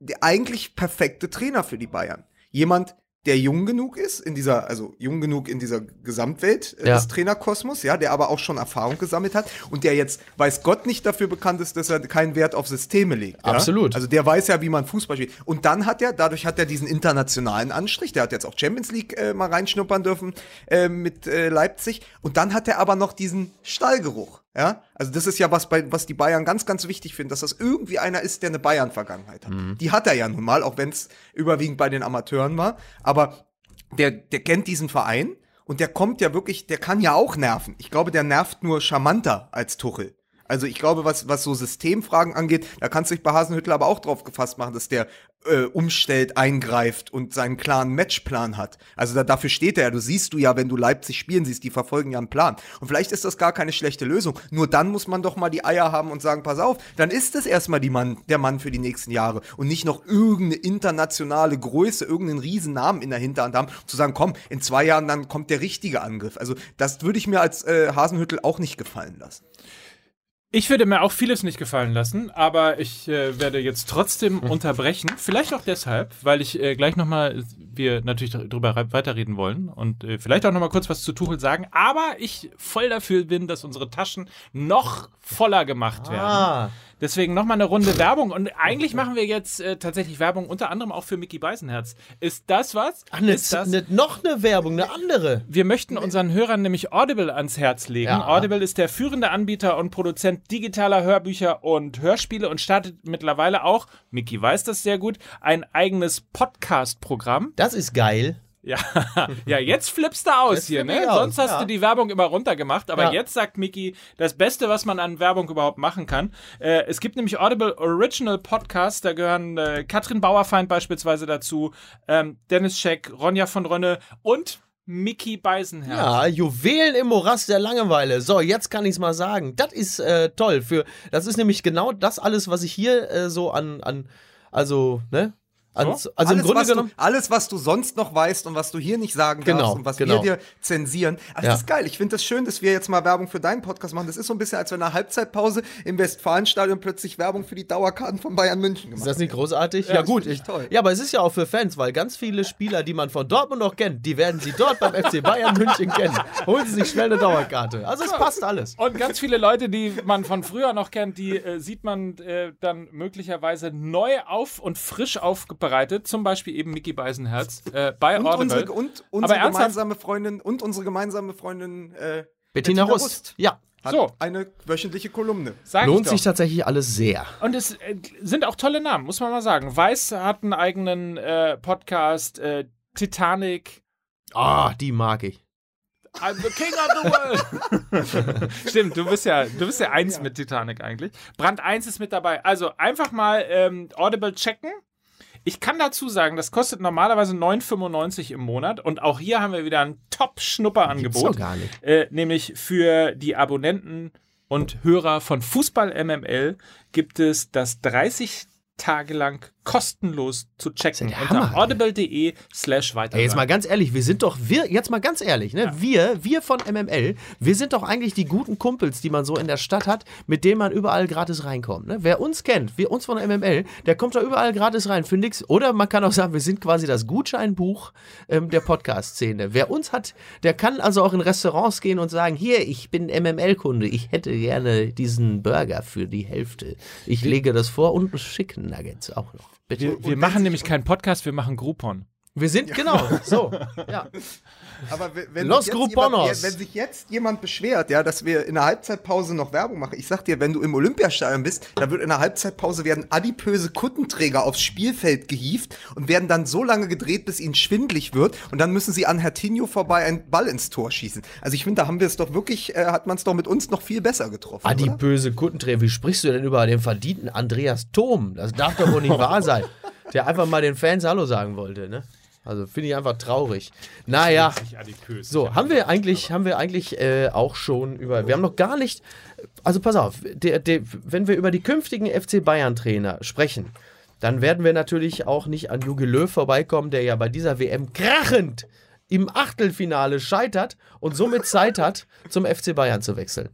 der eigentlich perfekte Trainer für die Bayern. Jemand, der jung genug ist in dieser, also jung genug in dieser Gesamtwelt äh, Ja. des Trainerkosmos, ja, der aber auch schon Erfahrung gesammelt hat und der jetzt, weiß Gott, nicht dafür bekannt ist, dass er keinen Wert auf Systeme legt. Ja? Absolut. Also der weiß ja, wie man Fußball spielt. Und dann hat er, dadurch hat er diesen internationalen Anstrich, der hat jetzt auch Champions League äh, mal reinschnuppern dürfen äh, mit äh, Leipzig. Und dann hat er aber noch diesen Stallgeruch. Ja, also das ist ja was, bei, was die Bayern ganz, ganz wichtig finden, dass das irgendwie einer ist, der eine Bayern-Vergangenheit hat. Die hat er ja nun mal, auch wenn es überwiegend bei den Amateuren war. Aber der, der kennt diesen Verein und der kommt ja wirklich, der kann ja auch nerven. Ich glaube, der nervt nur charmanter als Tuchel. Also ich glaube, was, was so Systemfragen angeht, da kannst du dich bei Hasenhüttl aber auch drauf gefasst machen, dass der äh, umstellt, eingreift und seinen klaren Matchplan hat. Also da, dafür steht er ja. Du siehst du ja, wenn du Leipzig spielen siehst, die verfolgen ja einen Plan. Und vielleicht ist das gar keine schlechte Lösung. Nur dann muss man doch mal die Eier haben und sagen, pass auf, dann ist es erstmal die Mann, der Mann für die nächsten Jahre und nicht noch irgendeine internationale Größe, irgendeinen riesen Namen in der Hinterhand haben, zu sagen, komm, in zwei Jahren dann kommt der richtige Angriff. Also das würde ich mir als äh, Hasenhüttel auch nicht gefallen lassen. Ich würde mir auch vieles nicht gefallen lassen, aber ich äh, werde jetzt trotzdem unterbrechen. Vielleicht auch deshalb, weil ich äh, gleich nochmal, wir natürlich darüber re- weiterreden wollen und äh, vielleicht auch nochmal kurz was zu Tuchel sagen, aber ich voll dafür bin, dass unsere Taschen noch voller gemacht werden. Ah. Deswegen nochmal eine Runde Werbung und eigentlich machen wir jetzt äh, tatsächlich Werbung unter anderem auch für Mickey Beisenherz. Ist das was? Ach, ne, Ist das ne, noch eine Werbung, eine andere. wir möchten unseren Hörern nämlich Audible ans Herz legen. Ja. Audible ist der führende Anbieter und Produzent digitaler Hörbücher und Hörspiele und startet mittlerweile auch, Mickey weiß das sehr gut, ein eigenes Podcast-Programm. Das ist geil. Ja, ja, jetzt flippst du aus Jetzt hier, ne? aus, Sonst hast ja. du die Werbung immer runtergemacht, aber Ja. jetzt sagt Mickey, das Beste, was man an Werbung überhaupt machen kann. Äh, es gibt nämlich Audible Original Podcasts, da gehören äh, Katrin Bauerfeind beispielsweise dazu, ähm, Dennis Scheck, Ronja von Rönne und Mickey Beisenherz. Ja, Juwelen im Morast der Langeweile. So, jetzt kann ich es mal sagen. Das ist äh, toll. Für, das ist nämlich genau das alles, was ich hier äh, so an, an also, ne? Ans, So? Also im alles, Grunde was genommen. Du, alles, was du sonst noch weißt und was du hier nicht sagen Genau, darfst und was genau. wir dir zensieren. Also Ja. das ist geil. Ich finde das schön, dass wir jetzt mal Werbung für deinen Podcast machen. Das ist so ein bisschen, als wenn in einer Halbzeitpause im Westfalenstadion plötzlich Werbung für die Dauerkarten von Bayern München gemacht Ist das nicht großartig? Ja, das gut. ich toll. Ja, aber es ist ja auch für Fans, weil ganz viele Spieler, die man von Dortmund noch kennt, die werden sie dort beim FC Bayern München kennen. Holen sie sich schnell eine Dauerkarte. Also es passt alles. Und ganz viele Leute, die man von früher noch kennt, die äh, sieht man äh, dann möglicherweise neu auf und frisch aufbereitet. Zum Beispiel eben Mickey Beisenherz äh, bei Und Audible. unsere, und Aber unsere ernsthaft? gemeinsame Freundin und unsere gemeinsame Freundin äh, Bettina Rust. Ja. hat So. eine wöchentliche Kolumne. Sag Lohnt sich tatsächlich alles sehr. Und es äh, sind auch tolle Namen, muss man mal sagen. Weiß hat einen eigenen äh, Podcast, äh, Titanic. Ah, die mag ich. I'm the king of the world. Stimmt, du bist ja, du bist ja eins mit Titanic eigentlich. Brand 1 ist mit dabei. Also einfach mal ähm, Audible checken. Ich kann dazu sagen, das kostet normalerweise 9,95 im Monat und auch hier haben wir wieder ein Top-Schnupper-Angebot. gar nicht. Äh, nämlich für die Abonnenten und Hörer von Fußball MML gibt es das 30 Tage lang kostenlos zu checken ja unter audible.de slash weiter. Jetzt mal ganz ehrlich, wir sind doch, wir, jetzt mal ganz ehrlich, ne? Wir, wir von MML, wir sind doch eigentlich die guten Kumpels, die man so in der Stadt hat, mit denen man überall gratis reinkommt. Ne? Wer uns kennt, wir uns von MML, der kommt da überall gratis rein für nix. Oder man kann auch sagen, wir sind quasi das Gutscheinbuch ähm, der Podcast-Szene. Wer uns hat, der kann also auch in Restaurants gehen und sagen, hier, ich bin MML-Kunde, ich hätte gerne diesen Burger für die Hälfte. Ich lege das vor und Chicken Nuggets auch noch. Bitte. Wir, wir machen nämlich keinen Podcast, wir machen Groupon. Wir sind, genau, so, ja. Aber wenn, Los sich jetzt Gruponos. jemand, wenn sich jetzt jemand beschwert, ja, dass wir in der Halbzeitpause noch Werbung machen, ich sag dir, wenn du im Olympiastadion bist, da wird in der Halbzeitpause werden adipöse Kuttenträger aufs Spielfeld gehievt und werden dann so lange gedreht, bis ihnen schwindlig wird und dann müssen sie an Hertinho vorbei einen Ball ins Tor schießen. Also ich finde, da haben wir es doch wirklich, äh, hat man es doch mit uns noch viel besser getroffen. oder? Adipöse Kuttenträger, wie sprichst du denn über den verdienten Andreas Thom? Das darf doch wohl nicht wahr sein. Der einfach mal den Fans Hallo sagen wollte, ne? Also finde ich einfach traurig. Naja, so, haben wir eigentlich, haben wir eigentlich äh, auch schon über, wir haben noch gar nicht, also pass auf, der, der, wenn wir über die künftigen FC Bayern Trainer sprechen, dann werden wir natürlich auch nicht an Jogi Löw vorbeikommen, der ja bei dieser WM krachend im Achtelfinale scheitert und somit Zeit hat, zum FC Bayern zu wechseln.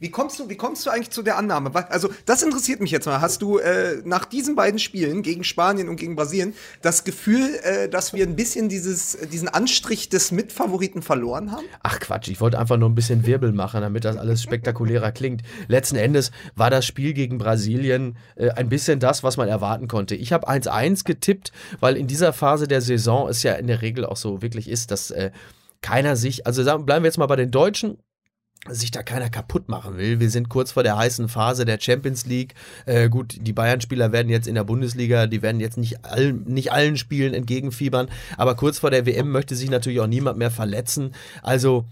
Wie kommst du, wie kommst du eigentlich zu der Annahme? Also, das interessiert mich jetzt mal. Hast du äh, nach diesen beiden Spielen gegen Spanien und gegen Brasilien das Gefühl, äh, dass wir ein bisschen dieses, diesen Anstrich des Mitfavoriten verloren haben? Ach Quatsch, ich wollte einfach nur ein bisschen Wirbel machen, damit das alles spektakulärer klingt. Letzten Endes war das Spiel gegen Brasilien äh, ein bisschen das, was man erwarten konnte. Ich habe 1-1 getippt, weil in dieser Phase der Saison es ja in der Regel auch so wirklich ist, dass äh, keiner sich, also sagen, bleiben wir jetzt mal bei den Deutschen, sich da keiner kaputt machen will. Wir sind kurz vor der heißen Phase der Champions League. Äh, gut, die Bayern-Spieler werden jetzt in der Bundesliga, die werden jetzt nicht, all, nicht allen Spielen entgegenfiebern, aber kurz vor der WM möchte sich natürlich auch niemand mehr verletzen. Also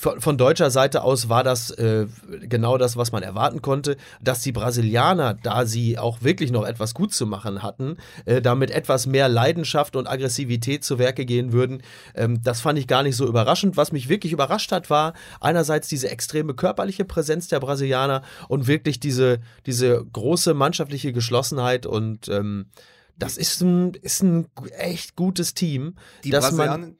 von, von deutscher Seite aus war das äh, genau das, was man erwarten konnte, dass die Brasilianer, da sie auch wirklich noch etwas gut zu machen hatten, äh, da mit etwas mehr Leidenschaft und Aggressivität zu Werke gehen würden. Ähm, das fand ich gar nicht so überraschend. Was mich wirklich überrascht hat, war einerseits diese extreme körperliche Präsenz der Brasilianer und wirklich diese, diese große mannschaftliche Geschlossenheit und ähm, das ist ein, ist ein echt gutes Team. Die dass man,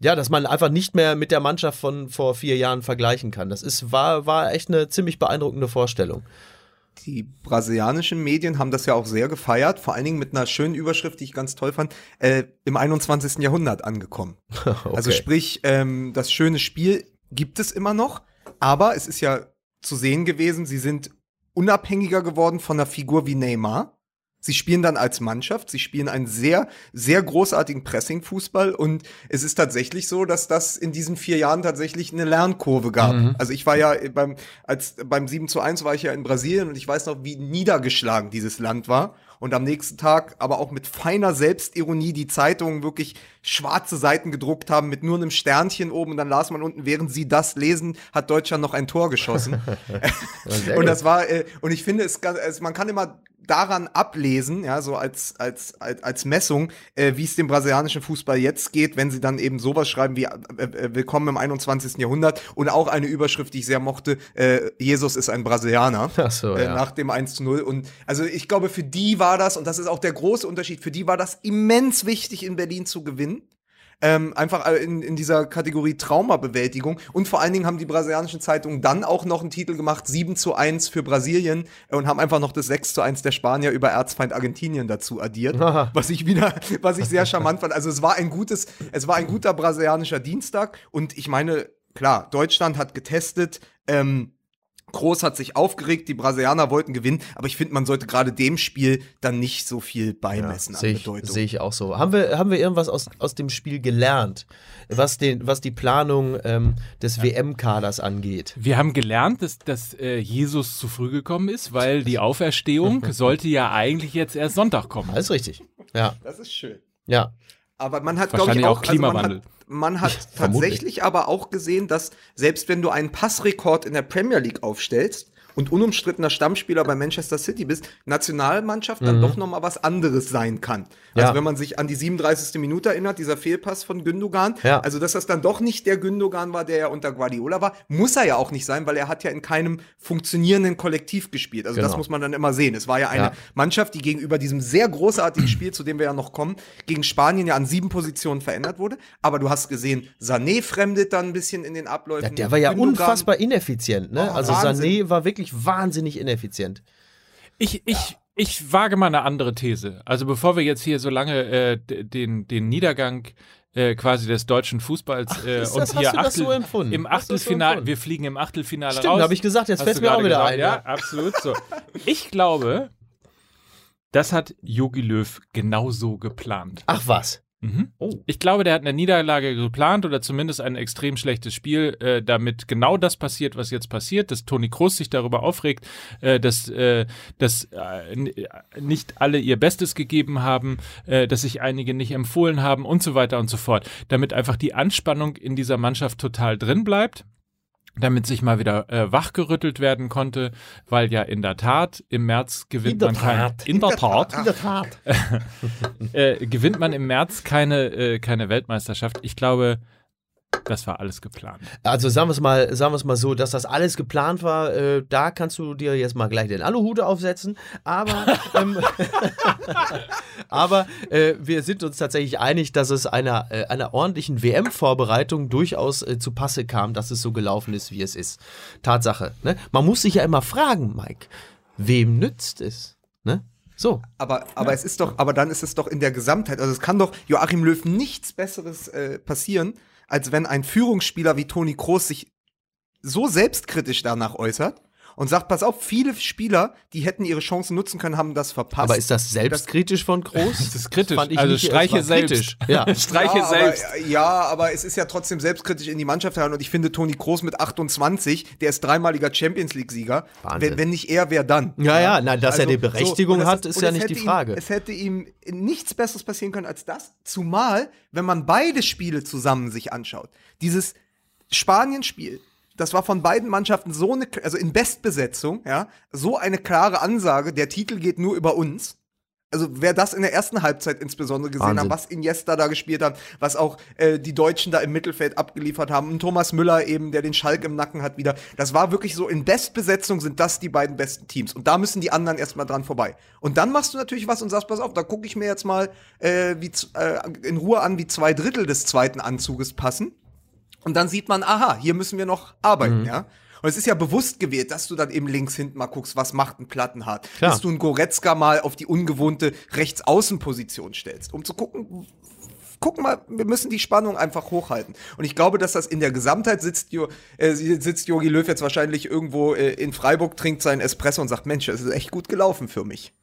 ja, dass man einfach nicht mehr mit der Mannschaft von vor vier Jahren vergleichen kann. Das ist, war, war echt eine ziemlich beeindruckende Vorstellung. die brasilianischen Medien haben das ja auch sehr gefeiert, vor allen Dingen mit einer schönen Überschrift, die ich ganz toll fand, äh, im 21. Jahrhundert angekommen. Also sprich, ähm, das schöne Spiel gibt es immer noch, aber es ist ja zu sehen gewesen, sie sind unabhängiger geworden von einer Figur wie Neymar. Sie spielen dann als Mannschaft, sie spielen einen sehr, sehr großartigen Pressing-Fußball und es ist tatsächlich so, dass das in diesen vier Jahren tatsächlich eine Lernkurve gab. Also ich war ja beim, als, beim 7 zu 1 war ich ja in Brasilien und ich weiß noch, wie niedergeschlagen dieses Land war. Und am nächsten Tag aber auch mit feiner Selbstironie die Zeitungen wirklich schwarze Seiten gedruckt haben mit nur einem Sternchen oben und dann las man unten, während sie das lesen, hat Deutschland noch ein Tor geschossen. und das war, äh, und ich finde, es, es, man kann immer daran ablesen, ja, so als, als, als, als Messung, äh, wie es dem brasilianischen Fußball jetzt geht, wenn sie dann eben sowas schreiben wie äh, äh, Willkommen im 21. Jahrhundert und auch eine Überschrift, die ich sehr mochte, äh, Jesus ist ein Brasilianer. Ach so, äh, ja. Nach dem 1 zu 0. Und also ich glaube, für die war das, und das ist auch der große Unterschied, für die war das immens wichtig, in Berlin zu gewinnen. Ähm, einfach äh, in, in dieser Kategorie Traumabewältigung. Und vor allen Dingen haben die brasilianischen Zeitungen dann auch noch einen Titel gemacht, 7 zu 1 für Brasilien äh, und haben einfach noch das 6 zu 1 der Spanier über Erzfeind Argentinien dazu addiert. Was ich wieder, was ich sehr charmant fand. Also es war ein gutes, es war ein guter brasilianischer Dienstag. Und ich meine, klar, Deutschland hat getestet, ähm, Groß hat sich aufgeregt, die Brasilianer wollten gewinnen, aber ich finde, man sollte gerade dem Spiel dann nicht so viel beimessen Sehe an ich, Bedeutung. sehe ich auch so. Haben wir, haben wir irgendwas aus, aus dem Spiel gelernt, was, den, was die Planung ähm, des WM-Kaders angeht? Wir haben gelernt, dass, dass äh, Jesus zu früh gekommen ist, weil die Auferstehung sollte ja eigentlich jetzt erst Sonntag kommen. Alles richtig. Ja, Das ist schön. ja. Aber man hat, glaube ich, Wahrscheinlich auch, auch Klimawandel. Also man hat, Vermutlich. tatsächlich aber auch gesehen, dass selbst wenn du einen Passrekord in der Premier League aufstellst und unumstrittener Stammspieler bei Manchester City bist, Nationalmannschaft dann doch noch mal was anderes sein kann. Also Ja. wenn man sich an die 37. Minute erinnert, dieser Fehlpass von Gündogan, Ja. also dass das dann doch nicht der Gündogan war, der ja unter Guardiola war, muss er ja auch nicht sein, weil er hat ja in keinem funktionierenden Kollektiv gespielt. Also das Genau. muss man dann immer sehen. Es war ja eine Ja. Mannschaft, die gegenüber diesem sehr großartigen Spiel, zu dem wir ja noch kommen, gegen Spanien ja an sieben Positionen verändert wurde. Aber du hast gesehen, Sané fremdet dann ein bisschen in den Abläufen. Ja, der war ja Gündogan- unfassbar ineffizient, ne? Oh, also Wahnsinn. Sané war wirklich wahnsinnig ineffizient. Ich, ich, ich wage mal eine andere These. Also bevor wir jetzt hier so lange äh, den, den Niedergang äh, quasi des deutschen Fußballs äh, ist das- uns hier das so im so Achtelfinale, empfunden? wir fliegen im Achtelfinale Stimmt, raus. habe ich gesagt, jetzt fällt mir auch wieder gesagt, ein. Ja, Ja. absolut so. Ich glaube, das hat Yogi Löw genauso geplant. Ach was. Mhm. Oh. Ich glaube, der hat eine Niederlage geplant oder zumindest ein extrem schlechtes Spiel, äh, damit genau das passiert, was jetzt passiert, dass Toni Kroos sich darüber aufregt, äh, dass, äh, dass äh, äh, nicht alle ihr Bestes gegeben haben, äh, dass sich einige nicht empfohlen haben und so weiter und so fort. Damit einfach die Anspannung in dieser Mannschaft total drin bleibt damit sich mal wieder äh, wachgerüttelt werden konnte, weil ja in der Tat im März gewinnt man kein Tat. in der Tat In der Tat. äh, gewinnt man im März keine, äh, keine Weltmeisterschaft. Ich glaube, Das war alles geplant. Also sagen wir es mal, sagen wir es mal so, dass das alles geplant war. Äh, da kannst du dir jetzt mal gleich den Aluhut aufsetzen. Aber, ähm, aber äh, wir sind uns tatsächlich einig, dass es einer, äh, einer ordentlichen WM-Vorbereitung durchaus äh, zu Passe kam, dass es so gelaufen ist, wie es ist. Tatsache. Ne? Man muss sich ja immer fragen, Mike, wem nützt es? Ne? So. Aber, aber es ist doch, aber dann ist es doch in der Gesamtheit, also es kann doch Joachim Löw nichts Besseres äh, passieren, als wenn ein Führungsspieler wie Toni Kroos sich so selbstkritisch danach äußert und sagt, pass auf, viele Spieler, die hätten ihre Chancen nutzen können, haben das verpasst. Aber ist das selbstkritisch von Groß? Das ist kritisch. fand ich also nicht, streiche selbst. kritisch. Ja. Streiche ja, selbst. Aber, ja, aber es ist ja trotzdem selbstkritisch in die Mannschaft rein und ich finde Toni Kroos mit 28, der ist dreimaliger Champions League Sieger. Wahnsinn. Wenn, wenn nicht er, wer dann? Ja, ja, nein, dass er die Berechtigung es hat, ist und ja nicht die Frage. Ihm, es hätte ihm nichts Besseres passieren können als das, zumal, wenn man beide Spiele zusammen sich anschaut. Dieses Spanien-Spiel, das war von beiden Mannschaften so eine, also in Bestbesetzung, ja, so eine klare Ansage, der Titel geht nur über uns. Also wer das in der ersten Halbzeit insbesondere gesehen Wahnsinn. hat, was Iniesta da gespielt hat, was auch äh, die Deutschen da im Mittelfeld abgeliefert haben, und Thomas Müller eben, der den Schalk im Nacken hat wieder, das war wirklich so, in Bestbesetzung sind das die beiden besten Teams. Und da müssen die anderen erstmal dran vorbei. Und dann machst du natürlich was und sagst, pass auf, da gucke ich mir jetzt mal äh, wie, äh, in Ruhe an, wie zwei Drittel des zweiten Anzuges passen. Und dann sieht man, aha, hier müssen wir noch arbeiten, ja. Und es ist ja bewusst gewählt, dass du dann eben links hinten mal guckst, was macht ein Plattenhardt. Klar. Dass du einen Goretzka mal auf die ungewohnte Rechtsaußenposition stellst, um zu gucken, guck mal, wir müssen die Spannung einfach hochhalten. Und ich glaube, dass das in der Gesamtheit sitzt, jo, äh, sitzt Jogi Löw jetzt wahrscheinlich irgendwo äh, in Freiburg, trinkt seinen Espresso und sagt, Mensch, das ist echt gut gelaufen für mich.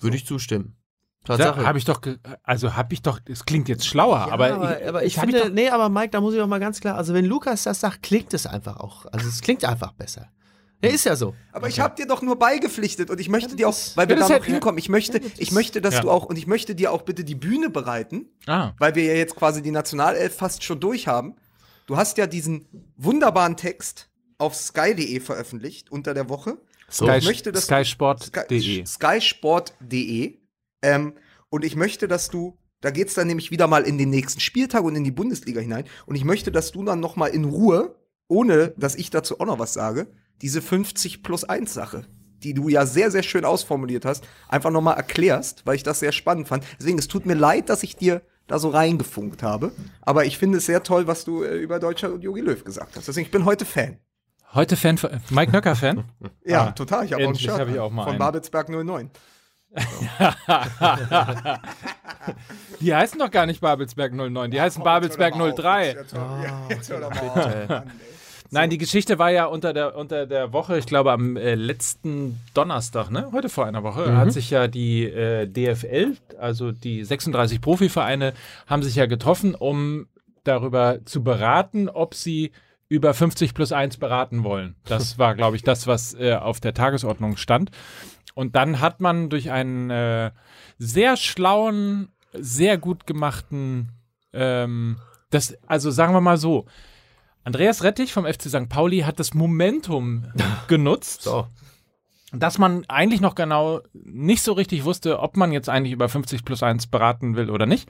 Würde ich zustimmen. Da Tatsache. habe ich doch, also habe ich doch, es klingt jetzt schlauer, Ja, aber, aber, ich, aber ich finde, doch, nee, aber Mike, da muss ich auch mal ganz klar, also wenn Lukas das sagt, klingt es einfach auch. Also es klingt einfach besser. Der ist ja so. Aber ich habe dir doch nur beigepflichtet und ich möchte dir auch, weil wir Ja, da noch ja- hinkommen, ich möchte, ich möchte, dass Ja. du auch, und ich möchte dir auch bitte die Bühne bereiten, ah, weil wir ja jetzt quasi die Nationalelf fast schon durch haben. Du hast ja diesen wunderbaren Text auf sky.de veröffentlicht unter der Woche. So. Sky, ich möchte, dass- skysport.de. Sky, skysport.de. Ähm, und ich möchte, dass du, da geht's dann nämlich wieder mal in den nächsten Spieltag und in die Bundesliga hinein. Und ich möchte, dass du dann noch mal in Ruhe, ohne dass ich dazu auch noch was sage, diese 50 plus 1 Sache, die du ja sehr, sehr schön ausformuliert hast, einfach noch mal erklärst, weil ich das sehr spannend fand. Deswegen, es tut mir leid, dass ich dir da so reingefunkt habe. Aber ich finde es sehr toll, was du äh, über Deutschland und Jogi Löw gesagt hast. Deswegen, ich bin heute Fan. Heute Fan, von- Mike Nöcker Fan? Ja, Ah, total. Ich habe auch habe ich auch mal von einen. Babelsberg 09. Die heißen doch gar nicht Babelsberg 09, die heißen Babelsberg 03. Ja, doch mal auf, Mann, ey. Nein, die Geschichte war ja unter der, unter der Woche, ich glaube am äh, letzten Donnerstag, ne? heute vor einer Woche, hat sich ja die äh, DFL, also die 36 Profivereine, haben sich ja getroffen, um darüber zu beraten, ob sie über 50 plus 1 beraten wollen. Das war, glaube ich, das, was äh, auf der Tagesordnung stand. Und dann hat man durch einen äh, sehr schlauen, sehr gut gemachten, ähm, das, also sagen wir mal so, Andreas Rettich vom FC St. Pauli hat das Momentum genutzt, So. dass man eigentlich noch genau nicht so richtig wusste, ob man jetzt eigentlich über 50 plus 1 beraten will oder nicht.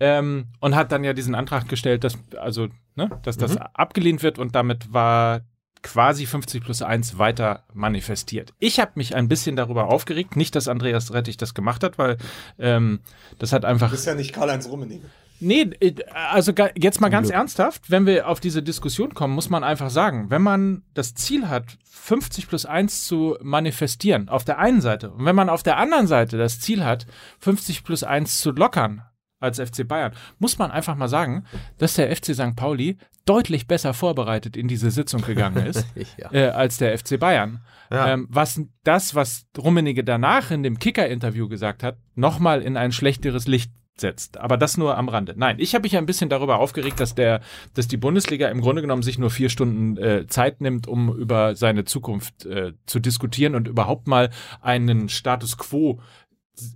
Ähm, und hat dann ja diesen Antrag gestellt, dass, also, ne, dass das abgelehnt wird und damit war quasi 50 plus 1 weiter manifestiert. Ich habe mich ein bisschen darüber aufgeregt, nicht, dass Andreas Rettich das gemacht hat, weil ähm, das hat einfach Du bist ja nicht Karl-Heinz Rummenigge. Nee, äh, also jetzt mal ganz ernsthaft, wenn wir auf diese Diskussion kommen, muss man einfach sagen, wenn man das Ziel hat, 50 plus 1 zu manifestieren, auf der einen Seite, und wenn man auf der anderen Seite das Ziel hat, 50 plus 1 zu lockern als FC Bayern, muss man einfach mal sagen, dass der FC St. Pauli deutlich besser vorbereitet in diese Sitzung gegangen ist Ja. äh, als der FC Bayern. Ja. Ähm, was das, was Rummenigge danach in dem Kicker-Interview gesagt hat, nochmal in ein schlechteres Licht setzt. Aber das nur am Rande. Nein, ich habe mich ein bisschen darüber aufgeregt, dass der, dass die Bundesliga im Grunde genommen sich nur vier Stunden äh, Zeit nimmt, um über seine Zukunft äh, zu diskutieren und überhaupt mal einen Status quo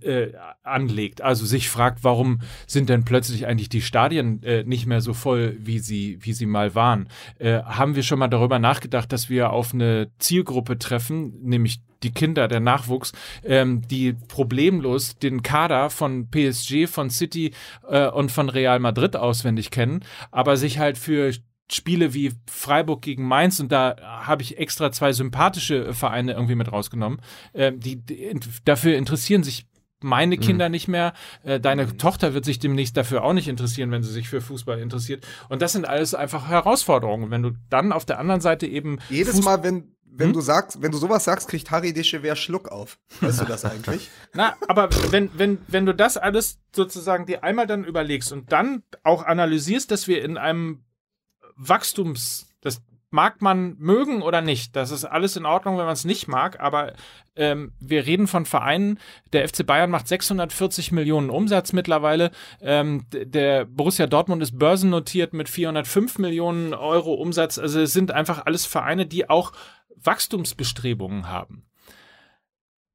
äh, anlegt. Also sich fragt, warum sind denn plötzlich eigentlich die Stadien äh, nicht mehr so voll, wie sie, wie sie mal waren? Äh, haben wir schon mal darüber nachgedacht, dass wir auf eine Zielgruppe treffen, nämlich die Kinder, der Nachwuchs, ähm, die problemlos den Kader von PSG, von City äh, und von Real Madrid auswendig kennen, aber sich halt für Spiele wie Freiburg gegen Mainz und da habe ich extra zwei sympathische Vereine irgendwie mit rausgenommen, äh, die, die dafür interessieren sich meine Kinder mhm. nicht mehr. Äh, deine mhm. Tochter wird sich demnächst dafür auch nicht interessieren, wenn sie sich für Fußball interessiert. Und das sind alles einfach Herausforderungen. Wenn du dann auf der anderen Seite eben. Jedes Fuß Mal, wenn, wenn hm? du sagst, wenn du sowas sagst, kriegt Harry Dechever Schluck auf. Weißt du das eigentlich? Na, aber wenn, wenn, wenn du das alles sozusagen dir einmal dann überlegst und dann auch analysierst, dass wir in einem Wachstums, das mag man mögen oder nicht. Das ist alles in Ordnung, wenn man es nicht mag, aber ähm, wir reden von Vereinen. Der FC Bayern macht 640 Millionen Umsatz mittlerweile. Ähm, der Borussia Dortmund ist börsennotiert mit 405 Millionen Euro Umsatz. Also es sind einfach alles Vereine, die auch Wachstumsbestrebungen haben.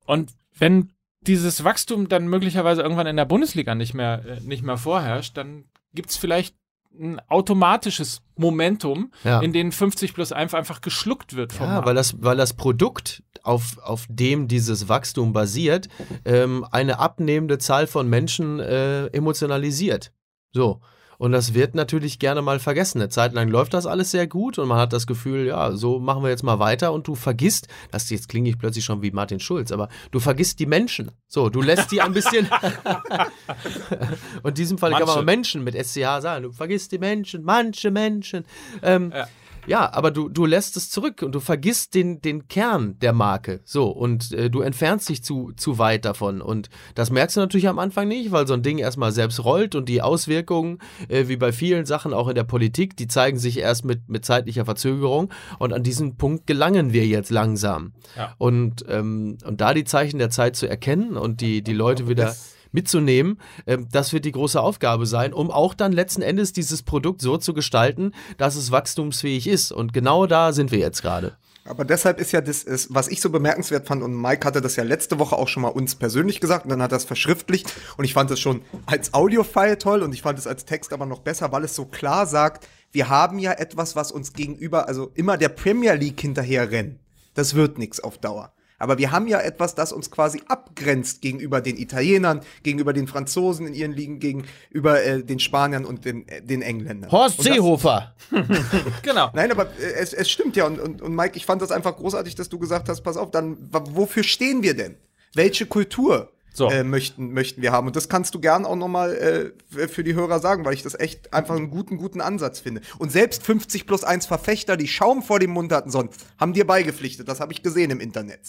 Und wenn dieses Wachstum dann möglicherweise irgendwann in der Bundesliga nicht mehr, äh, nicht mehr vorherrscht, dann gibt es vielleicht ein automatisches Momentum, ja. in dem 50 plus 1 einfach geschluckt wird. Vom ja, weil das, weil das Produkt, auf, auf dem dieses Wachstum basiert, ähm, eine abnehmende Zahl von Menschen äh, emotionalisiert. So. Und das wird natürlich gerne mal vergessen. Eine Zeit lang läuft das alles sehr gut und man hat das Gefühl, ja, so machen wir jetzt mal weiter und du vergisst, das jetzt klinge ich plötzlich schon wie Martin Schulz, aber du vergisst die Menschen. So, du lässt die ein bisschen. und in diesem Fall manche. kann man Menschen mit SCH sagen, du vergisst die Menschen, manche Menschen. Ähm, ja. Ja, aber du, du lässt es zurück und du vergisst den, den Kern der Marke. So, und äh, du entfernst dich zu, zu weit davon. Und das merkst du natürlich am Anfang nicht, weil so ein Ding erstmal selbst rollt und die Auswirkungen, äh, wie bei vielen Sachen auch in der Politik, die zeigen sich erst mit, mit zeitlicher Verzögerung. Und an diesen Punkt gelangen wir jetzt langsam. Ja. Und, ähm, und da die Zeichen der Zeit zu erkennen und die, die Leute wieder. Das mitzunehmen. Ähm, das wird die große Aufgabe sein, um auch dann letzten Endes dieses Produkt so zu gestalten, dass es wachstumsfähig ist. Und genau da sind wir jetzt gerade. Aber deshalb ist ja das, ist, was ich so bemerkenswert fand, und Mike hatte das ja letzte Woche auch schon mal uns persönlich gesagt, und dann hat er es verschriftlicht, und ich fand es schon als Audiofile toll, und ich fand es als Text aber noch besser, weil es so klar sagt, wir haben ja etwas, was uns gegenüber, also immer der Premier League hinterher rennt. Das wird nichts auf Dauer. Aber wir haben ja etwas, das uns quasi abgrenzt gegenüber den Italienern, gegenüber den Franzosen in ihren Ligen, gegenüber äh, den Spaniern und den, äh, den Engländern. Horst Seehofer. genau. Nein, aber äh, es, es stimmt ja. Und, und, und Mike, ich fand das einfach großartig, dass du gesagt hast, pass auf, dann wofür stehen wir denn? Welche Kultur? so. äh, möchten, möchten wir haben. Und das kannst du gern auch nochmal äh, für die Hörer sagen, weil ich das echt einfach einen guten, guten Ansatz finde. Und selbst 50 plus 1 Verfechter, die Schaum vor dem Mund hatten sonst, haben dir beigepflichtet. Das habe ich gesehen im Internet.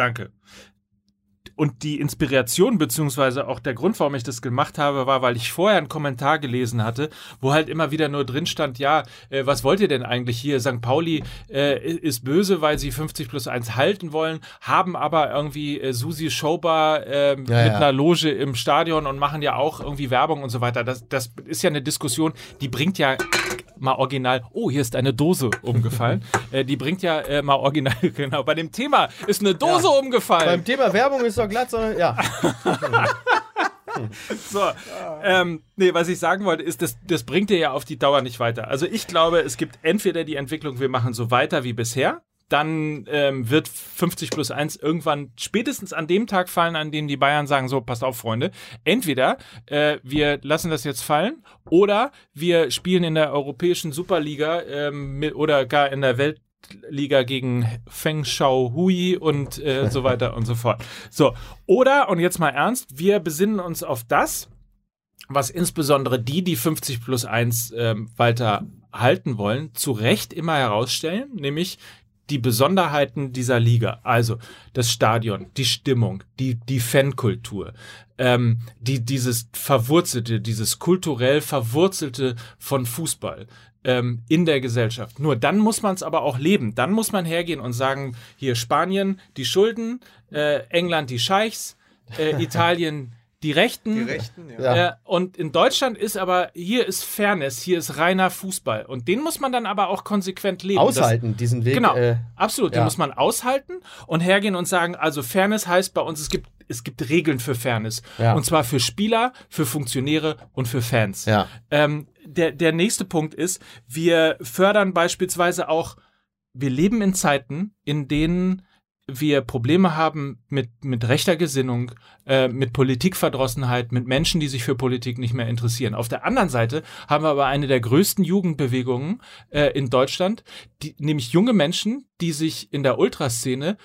Danke. Und die Inspiration, beziehungsweise auch der Grund, warum ich das gemacht habe, war, weil ich vorher einen Kommentar gelesen hatte, wo halt immer wieder nur drin stand, ja, äh, was wollt ihr denn eigentlich hier? St. Pauli äh, ist böse, weil sie 50 plus 1 halten wollen, haben aber irgendwie äh, Susi Schober äh, ja, mit ja. einer Loge im Stadion und machen ja auch irgendwie Werbung und so weiter. Das, das ist ja eine Diskussion, die bringt ja mal original, oh, hier ist eine Dose umgefallen. äh, die bringt ja äh, mal original, genau, bei dem Thema ist eine Dose ja. umgefallen. Beim Thema Werbung ist doch glatt, sondern ja. so, ähm, nee, was ich sagen wollte, ist, das, das bringt dir ja auf die Dauer nicht weiter. Also ich glaube, es gibt entweder die Entwicklung, wir machen so weiter wie bisher, dann ähm, wird 50 plus 1 irgendwann spätestens an dem Tag fallen, an dem die Bayern sagen, so, passt auf, Freunde. Entweder äh, wir lassen das jetzt fallen oder wir spielen in der europäischen Superliga ähm, mit, oder gar in der Weltliga gegen Feng Shao Hui und äh, so weiter und so fort. So, oder, und jetzt mal ernst, wir besinnen uns auf das, was insbesondere die, die 50 plus 1 ähm, weiter halten wollen, zu Recht immer herausstellen, nämlich die Besonderheiten dieser Liga, also das Stadion, die Stimmung, die, die Fankultur, ähm, die, dieses Verwurzelte, dieses kulturell Verwurzelte von Fußball ähm, in der Gesellschaft. Nur dann muss man es aber auch leben. Dann muss man hergehen und sagen, hier Spanien die Schulden, äh, England die Scheichs, äh, Italien die Rechten. Die Rechten, ja. Äh, und in Deutschland ist aber, hier ist Fairness, hier ist reiner Fußball. Und den muss man dann aber auch konsequent leben. Aushalten, das, diesen Weg. Genau, äh, absolut. Ja. Den muss man aushalten und hergehen und sagen, also Fairness heißt bei uns, es gibt es gibt Regeln für Fairness. Ja. Und zwar für Spieler, für Funktionäre und für Fans. Ja. Ähm, der, der nächste Punkt ist, wir fördern beispielsweise auch, wir leben in Zeiten, in denen wir Probleme haben mit, mit rechter Gesinnung, äh, mit Politikverdrossenheit, mit Menschen, die sich für Politik nicht mehr interessieren. Auf der anderen Seite haben wir aber eine der größten Jugendbewegungen äh, in Deutschland, die, nämlich junge Menschen, die sich in der Ultraszene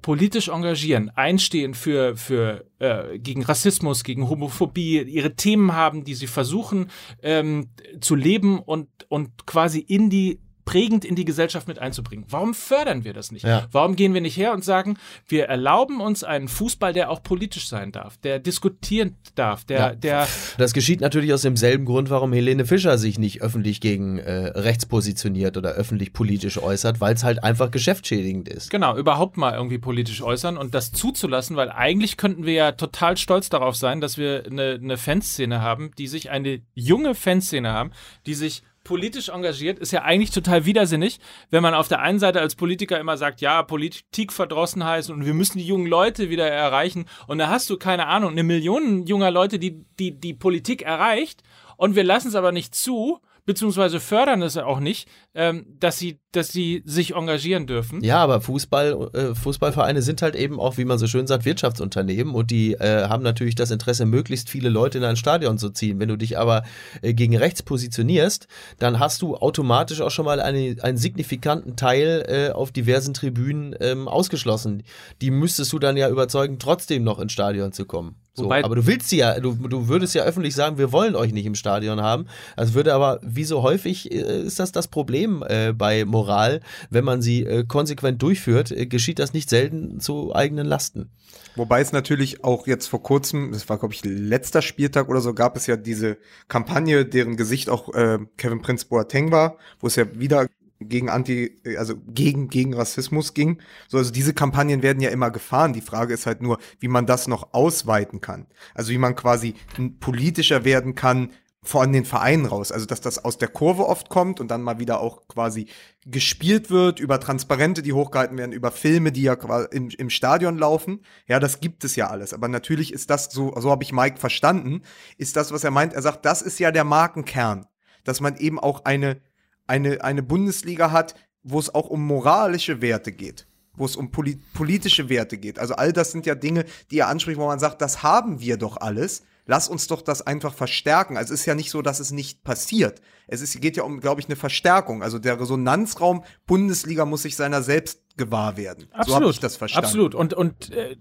politisch engagieren, einstehen für, für äh, gegen Rassismus, gegen Homophobie, ihre Themen haben, die sie versuchen ähm, zu leben und, und quasi in die prägend in die Gesellschaft mit einzubringen. Warum fördern wir das nicht? Ja. Warum gehen wir nicht her und sagen, wir erlauben uns einen Fußball, der auch politisch sein darf, der diskutieren darf, der, Ja. der Das geschieht natürlich aus demselben Grund, warum Helene Fischer sich nicht öffentlich gegen äh, rechts positioniert oder öffentlich politisch äußert, weil es halt einfach geschäftsschädigend ist. genau überhaupt mal irgendwie politisch äußern und das zuzulassen, weil eigentlich könnten wir ja total stolz darauf sein, dass wir eine, eine Fanszene haben, die sich eine junge Fanszene haben, die sich politisch engagiert, ist ja eigentlich total widersinnig, wenn man auf der einen Seite als Politiker immer sagt, ja, Politikverdrossenheit und wir müssen die jungen Leute wieder erreichen. Und da hast du, keine Ahnung, eine Million junger Leute, die die, die Politik erreicht. Und wir lassen es aber nicht zu, beziehungsweise fördern es auch nicht, ähm, dass sie, dass sie sich engagieren dürfen. Ja, aber Fußball, äh, Fußballvereine sind halt eben auch, wie man so schön sagt, Wirtschaftsunternehmen und die äh, haben natürlich das Interesse, möglichst viele Leute in ein Stadion zu ziehen. Wenn du dich aber äh, gegen rechts positionierst, dann hast du automatisch auch schon mal eine, einen signifikanten Teil äh, auf diversen Tribünen ähm, ausgeschlossen. Die müsstest du dann ja überzeugen, trotzdem noch ins Stadion zu kommen. So, Wobei- aber du willst sie ja, du, du würdest ja öffentlich sagen, wir wollen euch nicht im Stadion haben. Das würde aber, wie so häufig, äh, ist das das Problem äh, bei Moral, wenn man sie äh, konsequent durchführt, äh, geschieht das nicht selten zu eigenen Lasten. Wobei es natürlich auch jetzt vor kurzem, das war glaube ich letzter Spieltag oder so, gab es ja diese Kampagne, deren Gesicht auch äh, Kevin Prince Boateng war, wo es ja wieder gegen Anti, also gegen, gegen Rassismus ging. So, also diese Kampagnen werden ja immer gefahren. Die Frage ist halt nur, wie man das noch ausweiten kann. Also wie man quasi politischer werden kann von den Vereinen raus. Also dass das aus der Kurve oft kommt und dann mal wieder auch quasi gespielt wird über Transparente, die hochgehalten werden, über Filme, die ja im, im Stadion laufen. Ja, das gibt es ja alles. Aber natürlich ist das so, so habe ich Mike verstanden, ist das, was er meint. Er sagt, das ist ja der Markenkern, dass man eben auch eine eine, eine Bundesliga hat, wo es auch um moralische Werte geht, wo es um poli politische Werte geht. Also all das sind ja Dinge, die er anspricht, wo man sagt, das haben wir doch alles. Lass uns doch das einfach verstärken. Also es ist ja nicht so, dass es nicht passiert. Es ist, geht ja um, glaube ich, eine Verstärkung. Also der Resonanzraum Bundesliga muss sich seiner selbst gewahr werden. So habe ich das verstanden. Absolut. Und, und äh,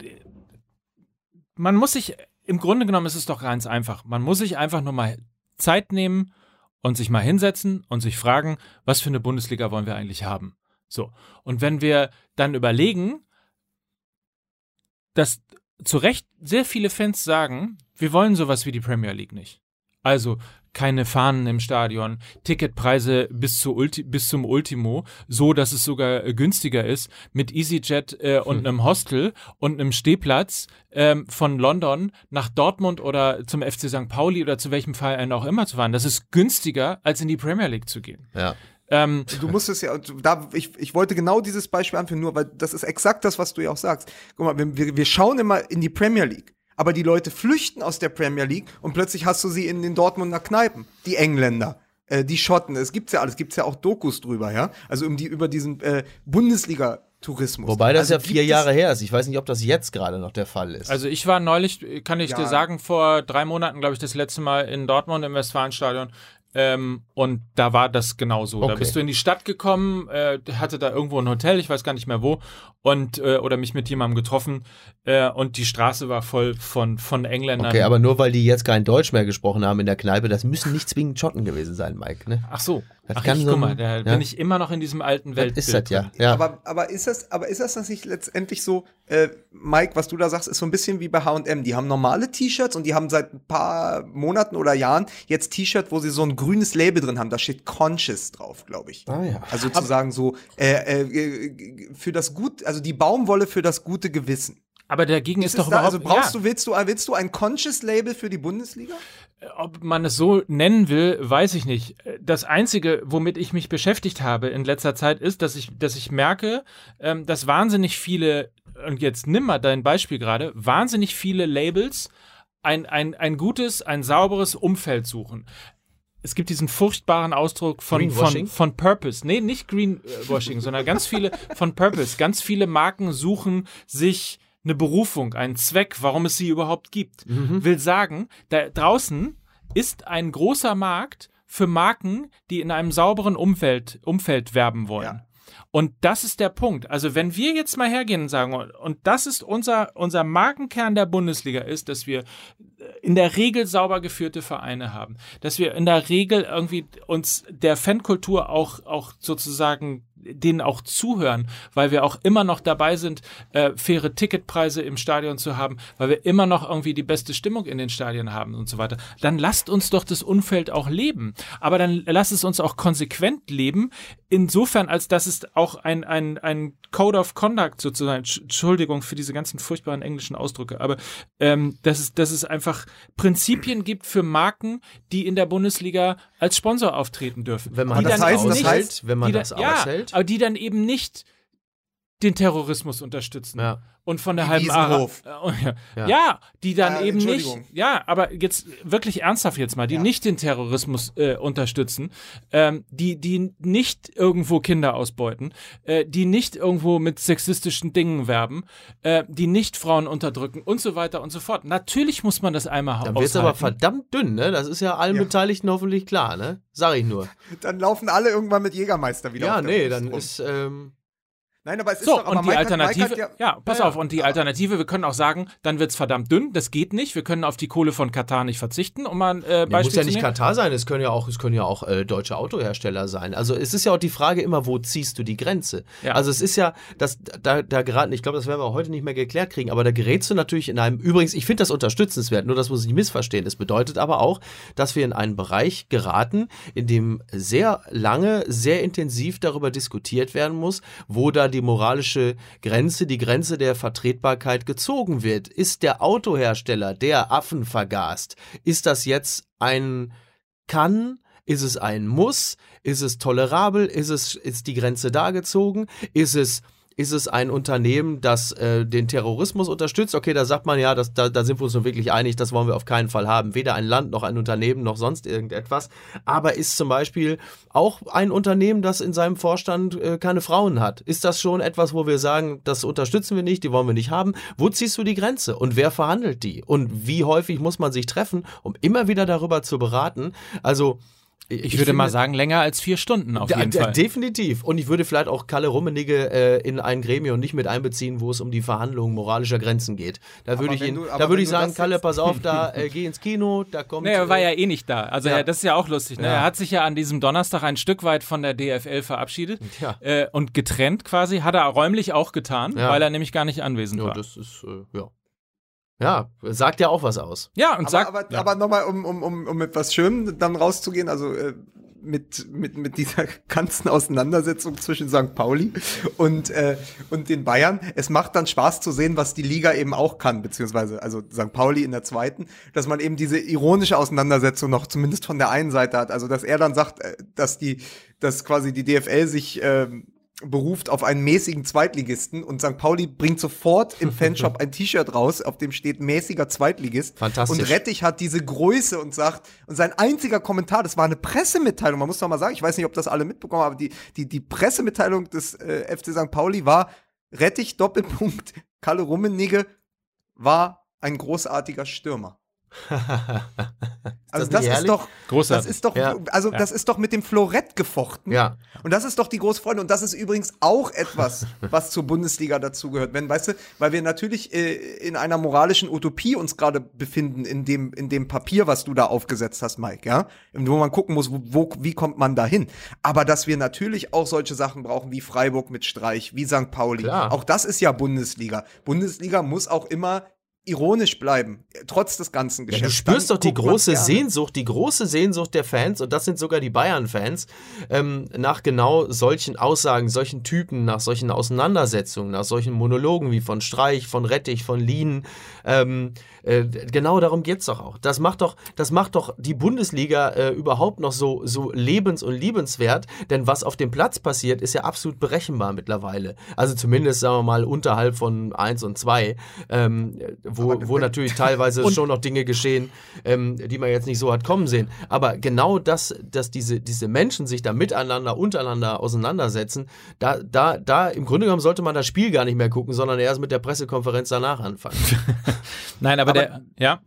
man muss sich, im Grunde genommen ist es doch ganz einfach. Man muss sich einfach nur mal Zeit nehmen und sich mal hinsetzen und sich fragen, was für eine Bundesliga wollen wir eigentlich haben. So. Und wenn wir dann überlegen, dass zu Recht sehr viele Fans sagen, wir wollen sowas wie die Premier League nicht. Also keine Fahnen im Stadion, Ticketpreise bis, zu Ulti bis zum Ultimo, so dass es sogar äh, günstiger ist, mit EasyJet äh, und einem Hostel und einem Stehplatz ähm, von London nach Dortmund oder zum FC St. Pauli oder zu welchem Verein auch immer zu fahren. Das ist günstiger, als in die Premier League zu gehen. Ja. Ähm, Du musst es ja, da, ich, ich wollte genau dieses Beispiel anführen, nur weil das ist exakt das, was du ja auch sagst. Guck mal, wir, wir schauen immer in die Premier League, aber die Leute flüchten aus der Premier League und plötzlich hast du sie in den Dortmunder Kneipen. Die Engländer, äh, die Schotten, es gibt's ja alles, gibt's ja auch Dokus drüber, ja. Also um die, über diesen äh, Bundesliga-Tourismus. Wobei das also ja vier gibt Jahre her ist. Ich weiß nicht, ob das jetzt gerade noch der Fall ist. Also ich war neulich, kann ich Ja. dir sagen, vor drei Monaten, glaube ich, das letzte Mal in Dortmund im Westfalenstadion. Ähm, und da war das genauso. Da Okay. bist du in die Stadt gekommen, äh, hatte da irgendwo ein Hotel, ich weiß gar nicht mehr wo, und äh, oder mich mit jemandem getroffen äh, und die Straße war voll von, von Engländern. okay, aber nur weil die jetzt kein Deutsch mehr gesprochen haben in der Kneipe, das müssen nicht zwingend Schotten gewesen sein, Mike. Ne? Ach so. Das Ach, kann ich, so guck mal, da ja. bin ich immer noch in diesem alten Das Weltbild. ist das ja. ja. Aber, aber ist das, aber ist das das nicht letztendlich so, äh, Mike, was du da sagst, ist so ein bisschen wie bei H&M. Die haben normale T-Shirts und die haben seit ein paar Monaten oder Jahren jetzt T-Shirt, wo sie so ein grünes Label drin haben. Da steht Conscious drauf, glaube ich. Ah, ja. Also sozusagen so äh, äh, für das gut, also die Baumwolle für das gute Gewissen. Aber dagegen ist, Ist doch da, überhaupt also brauchst ja. du, willst du, willst du ein Conscious Label für die Bundesliga? Ob man es so nennen will, weiß ich nicht. Das Einzige, womit ich mich beschäftigt habe in letzter Zeit, ist, dass ich, dass ich merke, ähm, dass wahnsinnig viele und jetzt nimm mal dein Beispiel gerade, wahnsinnig viele Labels ein, ein, ein gutes, ein sauberes Umfeld suchen. Es gibt diesen furchtbaren Ausdruck von, von, von Purpose. Nee, nicht Greenwashing, sondern ganz viele von Purpose. Ganz viele Marken suchen sich eine Berufung, einen Zweck, warum es sie überhaupt gibt. Will sagen, da draußen ist ein großer Markt für Marken, die in einem sauberen Umfeld, Umfeld werben wollen. Ja. Und das ist der Punkt. Also wenn wir jetzt mal hergehen und sagen, und das ist unser, unser Markenkern der Bundesliga ist, dass wir in der Regel sauber geführte Vereine haben, dass wir in der Regel irgendwie uns der Fankultur auch, auch sozusagen denen auch zuhören, weil wir auch immer noch dabei sind, äh, faire Ticketpreise im Stadion zu haben, weil wir immer noch irgendwie die beste Stimmung in den Stadien haben und so weiter. Dann lasst uns doch das Umfeld auch leben. Aber dann lasst es uns auch konsequent leben, insofern, als dass es auch ein, ein, ein Code of Conduct sozusagen, Entsch- Entschuldigung für diese ganzen furchtbaren englischen Ausdrücke, aber ähm, dass, es, dass es einfach Prinzipien gibt für Marken, die in der Bundesliga als Sponsor auftreten dürfen. Wenn man das eben aushält, nicht- wenn man das aushält. Aber die dann eben nicht den Terrorismus unterstützen Ja. und von der halben. Ara- äh, ja. Ja. ja, die dann Äh, eben nicht, Entschuldigung. ja, aber jetzt wirklich ernsthaft jetzt mal, die Ja. nicht den Terrorismus äh, unterstützen, ähm, die die nicht irgendwo Kinder ausbeuten, äh, die nicht irgendwo mit sexistischen Dingen werben, äh, die nicht Frauen unterdrücken und so weiter und so fort. Natürlich muss man das einmal Dann wird es aber verdammt dünn, ne? Das ist ja allen Ja. Beteiligten hoffentlich klar, ne? Sag ich nur. Dann laufen alle irgendwann mit Jägermeister wieder Ja, nee, Brust dann rum. ist, ähm, Nein, aber es ist So, doch, aber und die Mike Alternative, hat ja, ja, pass Ja, auf, und die Alternative, wir können auch sagen, dann wird's verdammt dünn, das geht nicht, wir können auf die Kohle von Katar nicht verzichten, um mal ein äh, Nee, Beispiel muss ja nicht. Katar sein, es können ja auch, es können ja auch äh, deutsche Autohersteller sein. Also es ist ja auch die Frage immer, wo ziehst du die Grenze? Ja. Also es ist ja, das, da, da geraten, ich glaube, das werden wir heute nicht mehr geklärt kriegen, aber da gerätst du natürlich in einem, übrigens, ich finde das unterstützenswert, nur das muss ich nicht missverstehen. Es bedeutet aber auch, dass wir in einen Bereich geraten, in dem sehr lange, sehr intensiv darüber diskutiert werden muss, wo da die moralische Grenze, die Grenze der Vertretbarkeit gezogen wird. Ist der Autohersteller, der Affen vergast, ist das jetzt ein kann? Ist es ein Muss? Ist es tolerabel? Ist es ist die Grenze da gezogen? Ist es ist es ein Unternehmen, das äh, den Terrorismus unterstützt? Okay, da sagt man ja, das, da, da sind wir uns nur wirklich einig, das wollen wir auf keinen Fall haben. Weder ein Land noch ein Unternehmen noch sonst irgendetwas. Aber ist zum Beispiel auch ein Unternehmen, das in seinem Vorstand äh, keine Frauen hat? Ist das schon etwas, wo wir sagen, das unterstützen wir nicht, die wollen wir nicht haben? Wo ziehst du die Grenze? Und wer verhandelt die? Und wie häufig muss man sich treffen, um immer wieder darüber zu beraten? Also Ich würde mal sagen, länger als vier Stunden auf jeden Fall. Definitiv. Und ich würde vielleicht auch Kalle Rummenigge äh, in ein Gremium nicht mit einbeziehen, wo es um die Verhandlung moralischer Grenzen geht. Da würde ich, ihn, du- da würde ich sagen, Kalle, pass auf, da äh, geh ins Kino, da kommt. Nee, er war äh, ja eh nicht da. Also ja. ja. das ist ja auch lustig. Ne? Ja. Er hat sich ja an diesem Donnerstag ein Stück weit von der DFL verabschiedet Ja. äh, und getrennt quasi. Hat er räumlich auch getan, Ja. weil er nämlich gar nicht anwesend Ja, war. das ist, äh, ja. Ja, sagt ja auch was aus. Ja, und aber, sagt, aber, ja. aber nochmal, um, um, um, um mit was Schönem dann rauszugehen, also äh, mit, mit, mit dieser ganzen Auseinandersetzung zwischen St. Pauli und, äh, und den Bayern. Es macht dann Spaß zu sehen, was die Liga eben auch kann, beziehungsweise also St. Pauli in der zweiten, dass man eben diese ironische Auseinandersetzung noch zumindest von der einen Seite hat. Also dass er dann sagt, äh, dass die, dass quasi die DFL sich ähm, beruft auf einen mäßigen Zweitligisten und St. Pauli bringt sofort im Fanshop ein T-Shirt raus, auf dem steht mäßiger Zweitligist. Fantastisch. Und Rettich hat diese Größe und sagt, und sein einziger Kommentar, das war eine Pressemitteilung, man muss doch mal sagen, ich weiß nicht, ob das alle mitbekommen haben, aber die, die, die Pressemitteilung des äh, FC St. Pauli war, Rettich, Doppelpunkt, Kalle Rummenigge war ein großartiger Stürmer. Also nicht das ist doch, Großartig. das ist doch, Ja. also das ist doch mit dem Florett gefochten. Ja. Und das ist doch die große Freude. Und das ist übrigens auch etwas, was zur Bundesliga dazugehört. Wenn, weißt du, weil wir natürlich äh, in einer moralischen Utopie uns gerade befinden, in dem, in dem Papier, was du da aufgesetzt hast, Mike, ja. Wo man gucken muss, wo, wo, wie kommt man da hin. Aber dass wir natürlich auch solche Sachen brauchen, wie Freiburg mit Streich, wie St. Pauli. Klar. Auch das ist ja Bundesliga. Bundesliga muss auch immer ironisch bleiben, trotz des ganzen Ja, Geschäfts. du spürst dann doch die große. Sehnsucht, die große Sehnsucht der Fans, und das sind sogar die Bayern-Fans, ähm, nach genau solchen Aussagen, solchen Typen, nach solchen Auseinandersetzungen, nach solchen Monologen wie von Streich, von Rettich, von Lien. Ähm, äh, genau darum geht's doch auch. Das macht doch, das macht doch die Bundesliga äh, überhaupt noch so, so lebens- und liebenswert, denn was auf dem Platz passiert, ist ja absolut berechenbar mittlerweile. Also zumindest, sagen wir mal, unterhalb von 1 und 2, ähm, wo, wo natürlich teilweise schon noch Dinge geschehen, ähm, die man jetzt nicht so hat kommen sehen. Aber genau das, dass diese, diese Menschen sich da miteinander, untereinander auseinandersetzen, da, da, da im Grunde genommen sollte man das Spiel gar nicht mehr gucken, sondern erst mit der Pressekonferenz danach anfangen. Nein, aber, Aber- der, ja,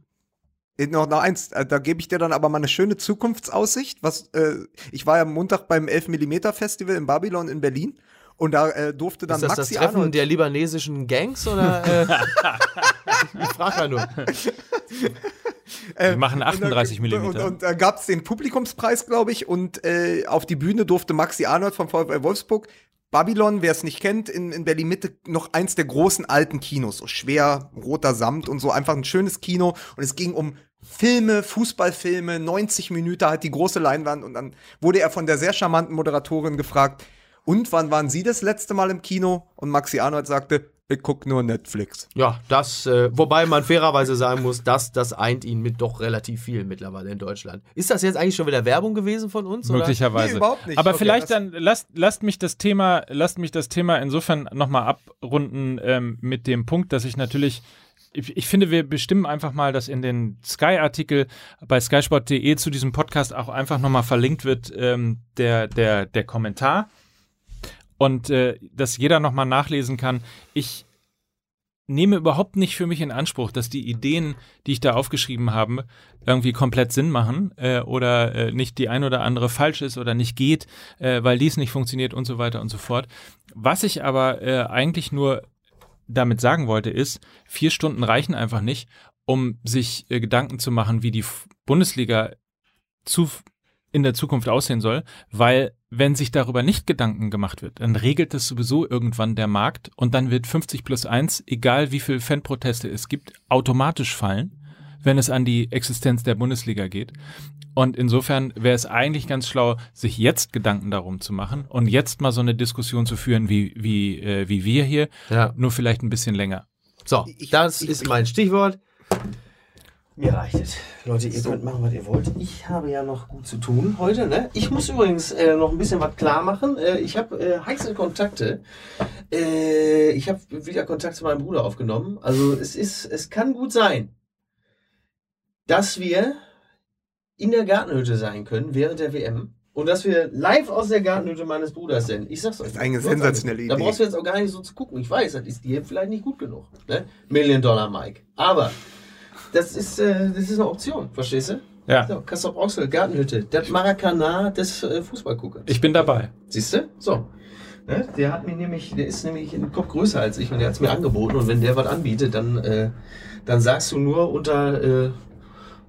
Äh, Noch, noch eins, äh, da gebe ich dir dann aber mal eine schöne Zukunftsaussicht. Was, äh, ich war ja am Montag beim 11mm Festival in Babylon in Berlin und da äh, durfte dann Ist das Maxi das Treffen Arnold der libanesischen Gangs oder? Äh, ich frage ja nur. wir machen Und, 38 da- Und, mm. und da gab es den Publikumspreis, glaube ich, und äh, auf die Bühne durfte Maxi Arnold vom VfL Wolfsburg. Babylon, wer es nicht kennt, in, in Berlin-Mitte noch eins der großen alten Kinos, so schwer, roter Samt und so, einfach ein schönes Kino. Und es ging um Filme, Fußballfilme, 90 Minuten, halt die große Leinwand. Und dann wurde er von der sehr charmanten Moderatorin gefragt, und wann waren Sie das letzte Mal im Kino? Und Maxi Arnold sagte, ich guck nur Netflix. Ja, das, äh, wobei man fairerweise sagen muss, dass das eint ihn mit doch relativ viel mittlerweile in Deutschland. Ist das jetzt eigentlich schon wieder Werbung gewesen von uns? Oder? Möglicherweise. Nee, überhaupt nicht. Aber Okay, vielleicht dann lasst, lasst mich das Thema, lasst mich das Thema insofern nochmal abrunden ähm, mit dem Punkt, dass ich natürlich ich, ich finde, wir bestimmen einfach mal, dass in den Sky-Artikel bei skysport.de zu diesem Podcast auch einfach nochmal verlinkt wird, ähm, der, der, der Kommentar. Und äh, dass jeder nochmal nachlesen kann. Ich nehme überhaupt nicht für mich in Anspruch, dass die Ideen, die ich da aufgeschrieben habe, irgendwie komplett Sinn machen äh, oder äh, nicht die ein oder andere falsch ist oder nicht geht, äh, weil dies nicht funktioniert und so weiter und so fort. Was ich aber äh, eigentlich nur damit sagen wollte, ist, vier Stunden reichen einfach nicht, um sich äh, Gedanken zu machen, wie die Bundesliga zu, in der Zukunft aussehen soll, weil wenn sich darüber nicht Gedanken gemacht wird, dann regelt es sowieso irgendwann der Markt und dann wird 50 plus 1, egal wie viel Fanproteste es gibt, automatisch fallen, wenn es an die Existenz der Bundesliga geht. Und insofern wäre es eigentlich ganz schlau, sich jetzt Gedanken darum zu machen und jetzt mal so eine Diskussion zu führen, wie, wie, äh, wie wir hier, Ja. nur vielleicht ein bisschen länger. So, Ich- das ich- ist mein Stichwort. Mir reicht es. Leute, ihr könnt machen, was ihr wollt. Ich habe ja noch gut zu tun heute. Ne? Ich muss übrigens äh, noch ein bisschen was klar machen. Äh, ich habe äh, heiße Kontakte. Äh, ich habe wieder Kontakt zu meinem Bruder aufgenommen. Also es ist, es kann gut sein, dass wir in der Gartenhütte sein können während der WM. Und dass wir live aus der Gartenhütte meines Bruders sind. Ich sag's euch. Das ist eine sensationelle Da Idee. brauchst du jetzt auch gar nicht so zu gucken. Ich weiß, das ist dir vielleicht nicht gut genug. Ne? Million Dollar Mike. Aber das ist, äh, das ist eine Option, verstehst du? Ja, So, Kassel Brauxel, Gartenhütte. Das Maracana des äh, Fußballguckers. ich bin dabei. Siehst du? So. Ne? Der hat mir nämlich, der ist nämlich einen Kopf größer als ich und der hat es mir angeboten. Und wenn der was anbietet, dann, äh, dann sagst du nur unter, äh,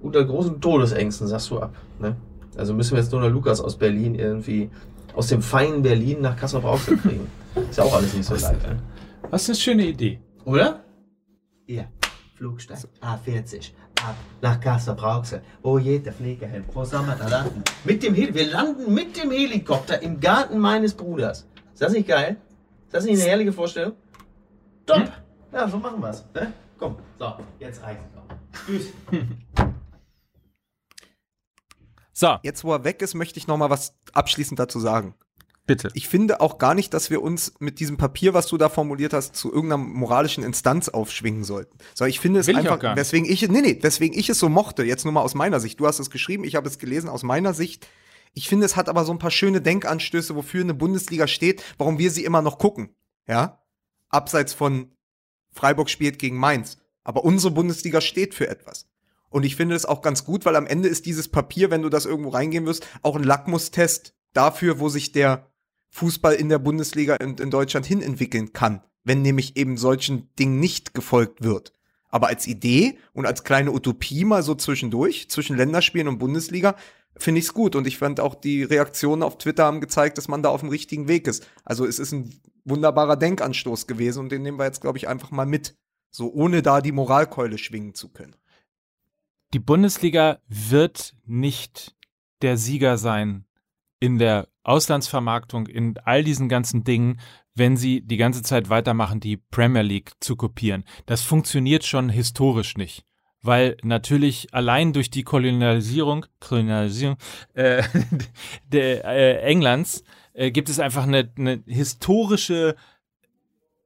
unter großen Todesängsten, sagst du ab. Ne? Also müssen wir jetzt nur noch Lukas aus Berlin irgendwie, aus dem feinen Berlin nach Kassel Brauxel kriegen. Ist ja auch alles nicht so leicht. Ne? Was ist eine schöne Idee. Oder? Ja. Flugsteig A40 ab nach Kassel Brauxel. Wo geht der Flieger soll man da landen? Mit dem Hel wir landen mit dem Helikopter im Garten meines Bruders. Ist das nicht geil? Ist das nicht eine herrliche Vorstellung? Top! Ja, so machen wir's. Ne? Komm, so, jetzt reicht's noch. Tschüss. So, Jetzt, wo er weg ist, möchte ich noch mal was abschließend dazu sagen. Bitte. Ich finde auch gar nicht, dass wir uns mit diesem Papier, was du da formuliert hast, zu irgendeiner moralischen Instanz aufschwingen sollten. So, ich finde es Will ich einfach, gar nicht. weswegen ich, nee, nee, weswegen ich es so mochte, jetzt nur mal aus meiner Sicht. Du hast es geschrieben, ich habe es gelesen aus meiner Sicht. Ich finde, es hat aber so ein paar schöne Denkanstöße, wofür eine Bundesliga steht, warum wir sie immer noch gucken. Ja? Abseits von Freiburg spielt gegen Mainz. Aber unsere Bundesliga steht für etwas. Und ich finde es auch ganz gut, weil am Ende ist dieses Papier, wenn du das irgendwo reingehen wirst, auch ein Lackmustest dafür, wo sich der Fußball in der Bundesliga in, in Deutschland hin entwickeln kann, wenn nämlich eben solchen Dingen nicht gefolgt wird. Aber als Idee und als kleine Utopie mal so zwischendurch, zwischen Länderspielen und Bundesliga, finde ich es gut. Und ich fand auch die Reaktionen auf Twitter haben gezeigt, dass man da auf dem richtigen Weg ist. Also es ist ein wunderbarer Denkanstoß gewesen und den nehmen wir jetzt, glaube ich, einfach mal mit. So ohne da die Moralkeule schwingen zu können. Die Bundesliga wird nicht der Sieger sein in der Auslandsvermarktung, in all diesen ganzen Dingen, wenn sie die ganze Zeit weitermachen, die Premier League zu kopieren. Das funktioniert schon historisch nicht. Weil natürlich allein durch die Kolonialisierung, Kolonialisierung äh, der, äh, Englands äh, gibt es einfach eine, eine historische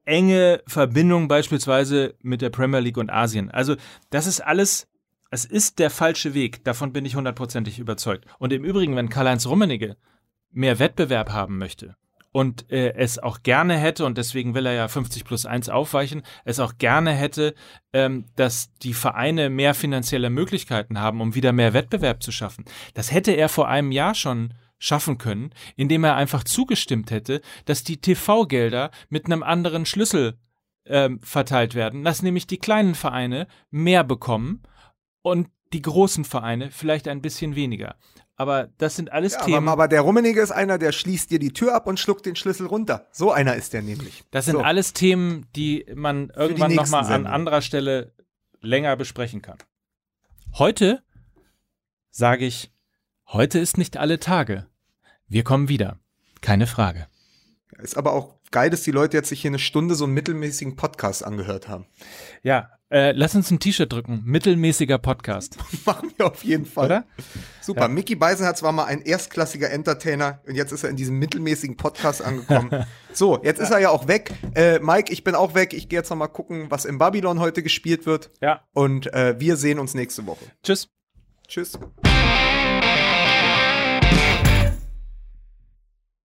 enge Verbindung beispielsweise mit der Premier League und Asien. Also das ist alles, es ist der falsche Weg, davon bin ich hundertprozentig überzeugt. Und im Übrigen, wenn Karl-Heinz Rummenigge mehr Wettbewerb haben möchte und äh, es auch gerne hätte, und deswegen will er ja 50 plus 1 aufweichen, es auch gerne hätte, ähm, dass die Vereine mehr finanzielle Möglichkeiten haben, um wieder mehr Wettbewerb zu schaffen. Das hätte er vor einem Jahr schon schaffen können, indem er einfach zugestimmt hätte, dass die TV-Gelder mit einem anderen Schlüssel ähm, verteilt werden, dass nämlich die kleinen Vereine mehr bekommen und die großen Vereine vielleicht ein bisschen weniger. Aber das sind alles Ja, Themen. aber, aber der Rummenigge ist einer, der schließt dir die Tür ab und schluckt den Schlüssel runter. So einer ist der nämlich. Das sind So. alles Themen, die man irgendwann nochmal an anderer Stelle länger besprechen kann. Heute sage ich, heute ist nicht alle Tage. Wir kommen wieder. Keine Frage. Ist aber auch geil, dass die Leute jetzt sich hier eine Stunde so einen mittelmäßigen Podcast angehört haben. Ja, äh, lass uns ein T-Shirt drücken. Mittelmäßiger Podcast, Machen wir auf jeden Fall. oder? Super. Mickey Beisenherz war mal ein erstklassiger Entertainer und jetzt ist er in diesem mittelmäßigen Podcast angekommen. so, jetzt ist er ja auch weg. Äh, Mike, ich bin auch weg. Ich gehe jetzt noch mal gucken, was im Babylon heute gespielt wird. Ja. Und äh, wir sehen uns nächste Woche. Tschüss. Tschüss.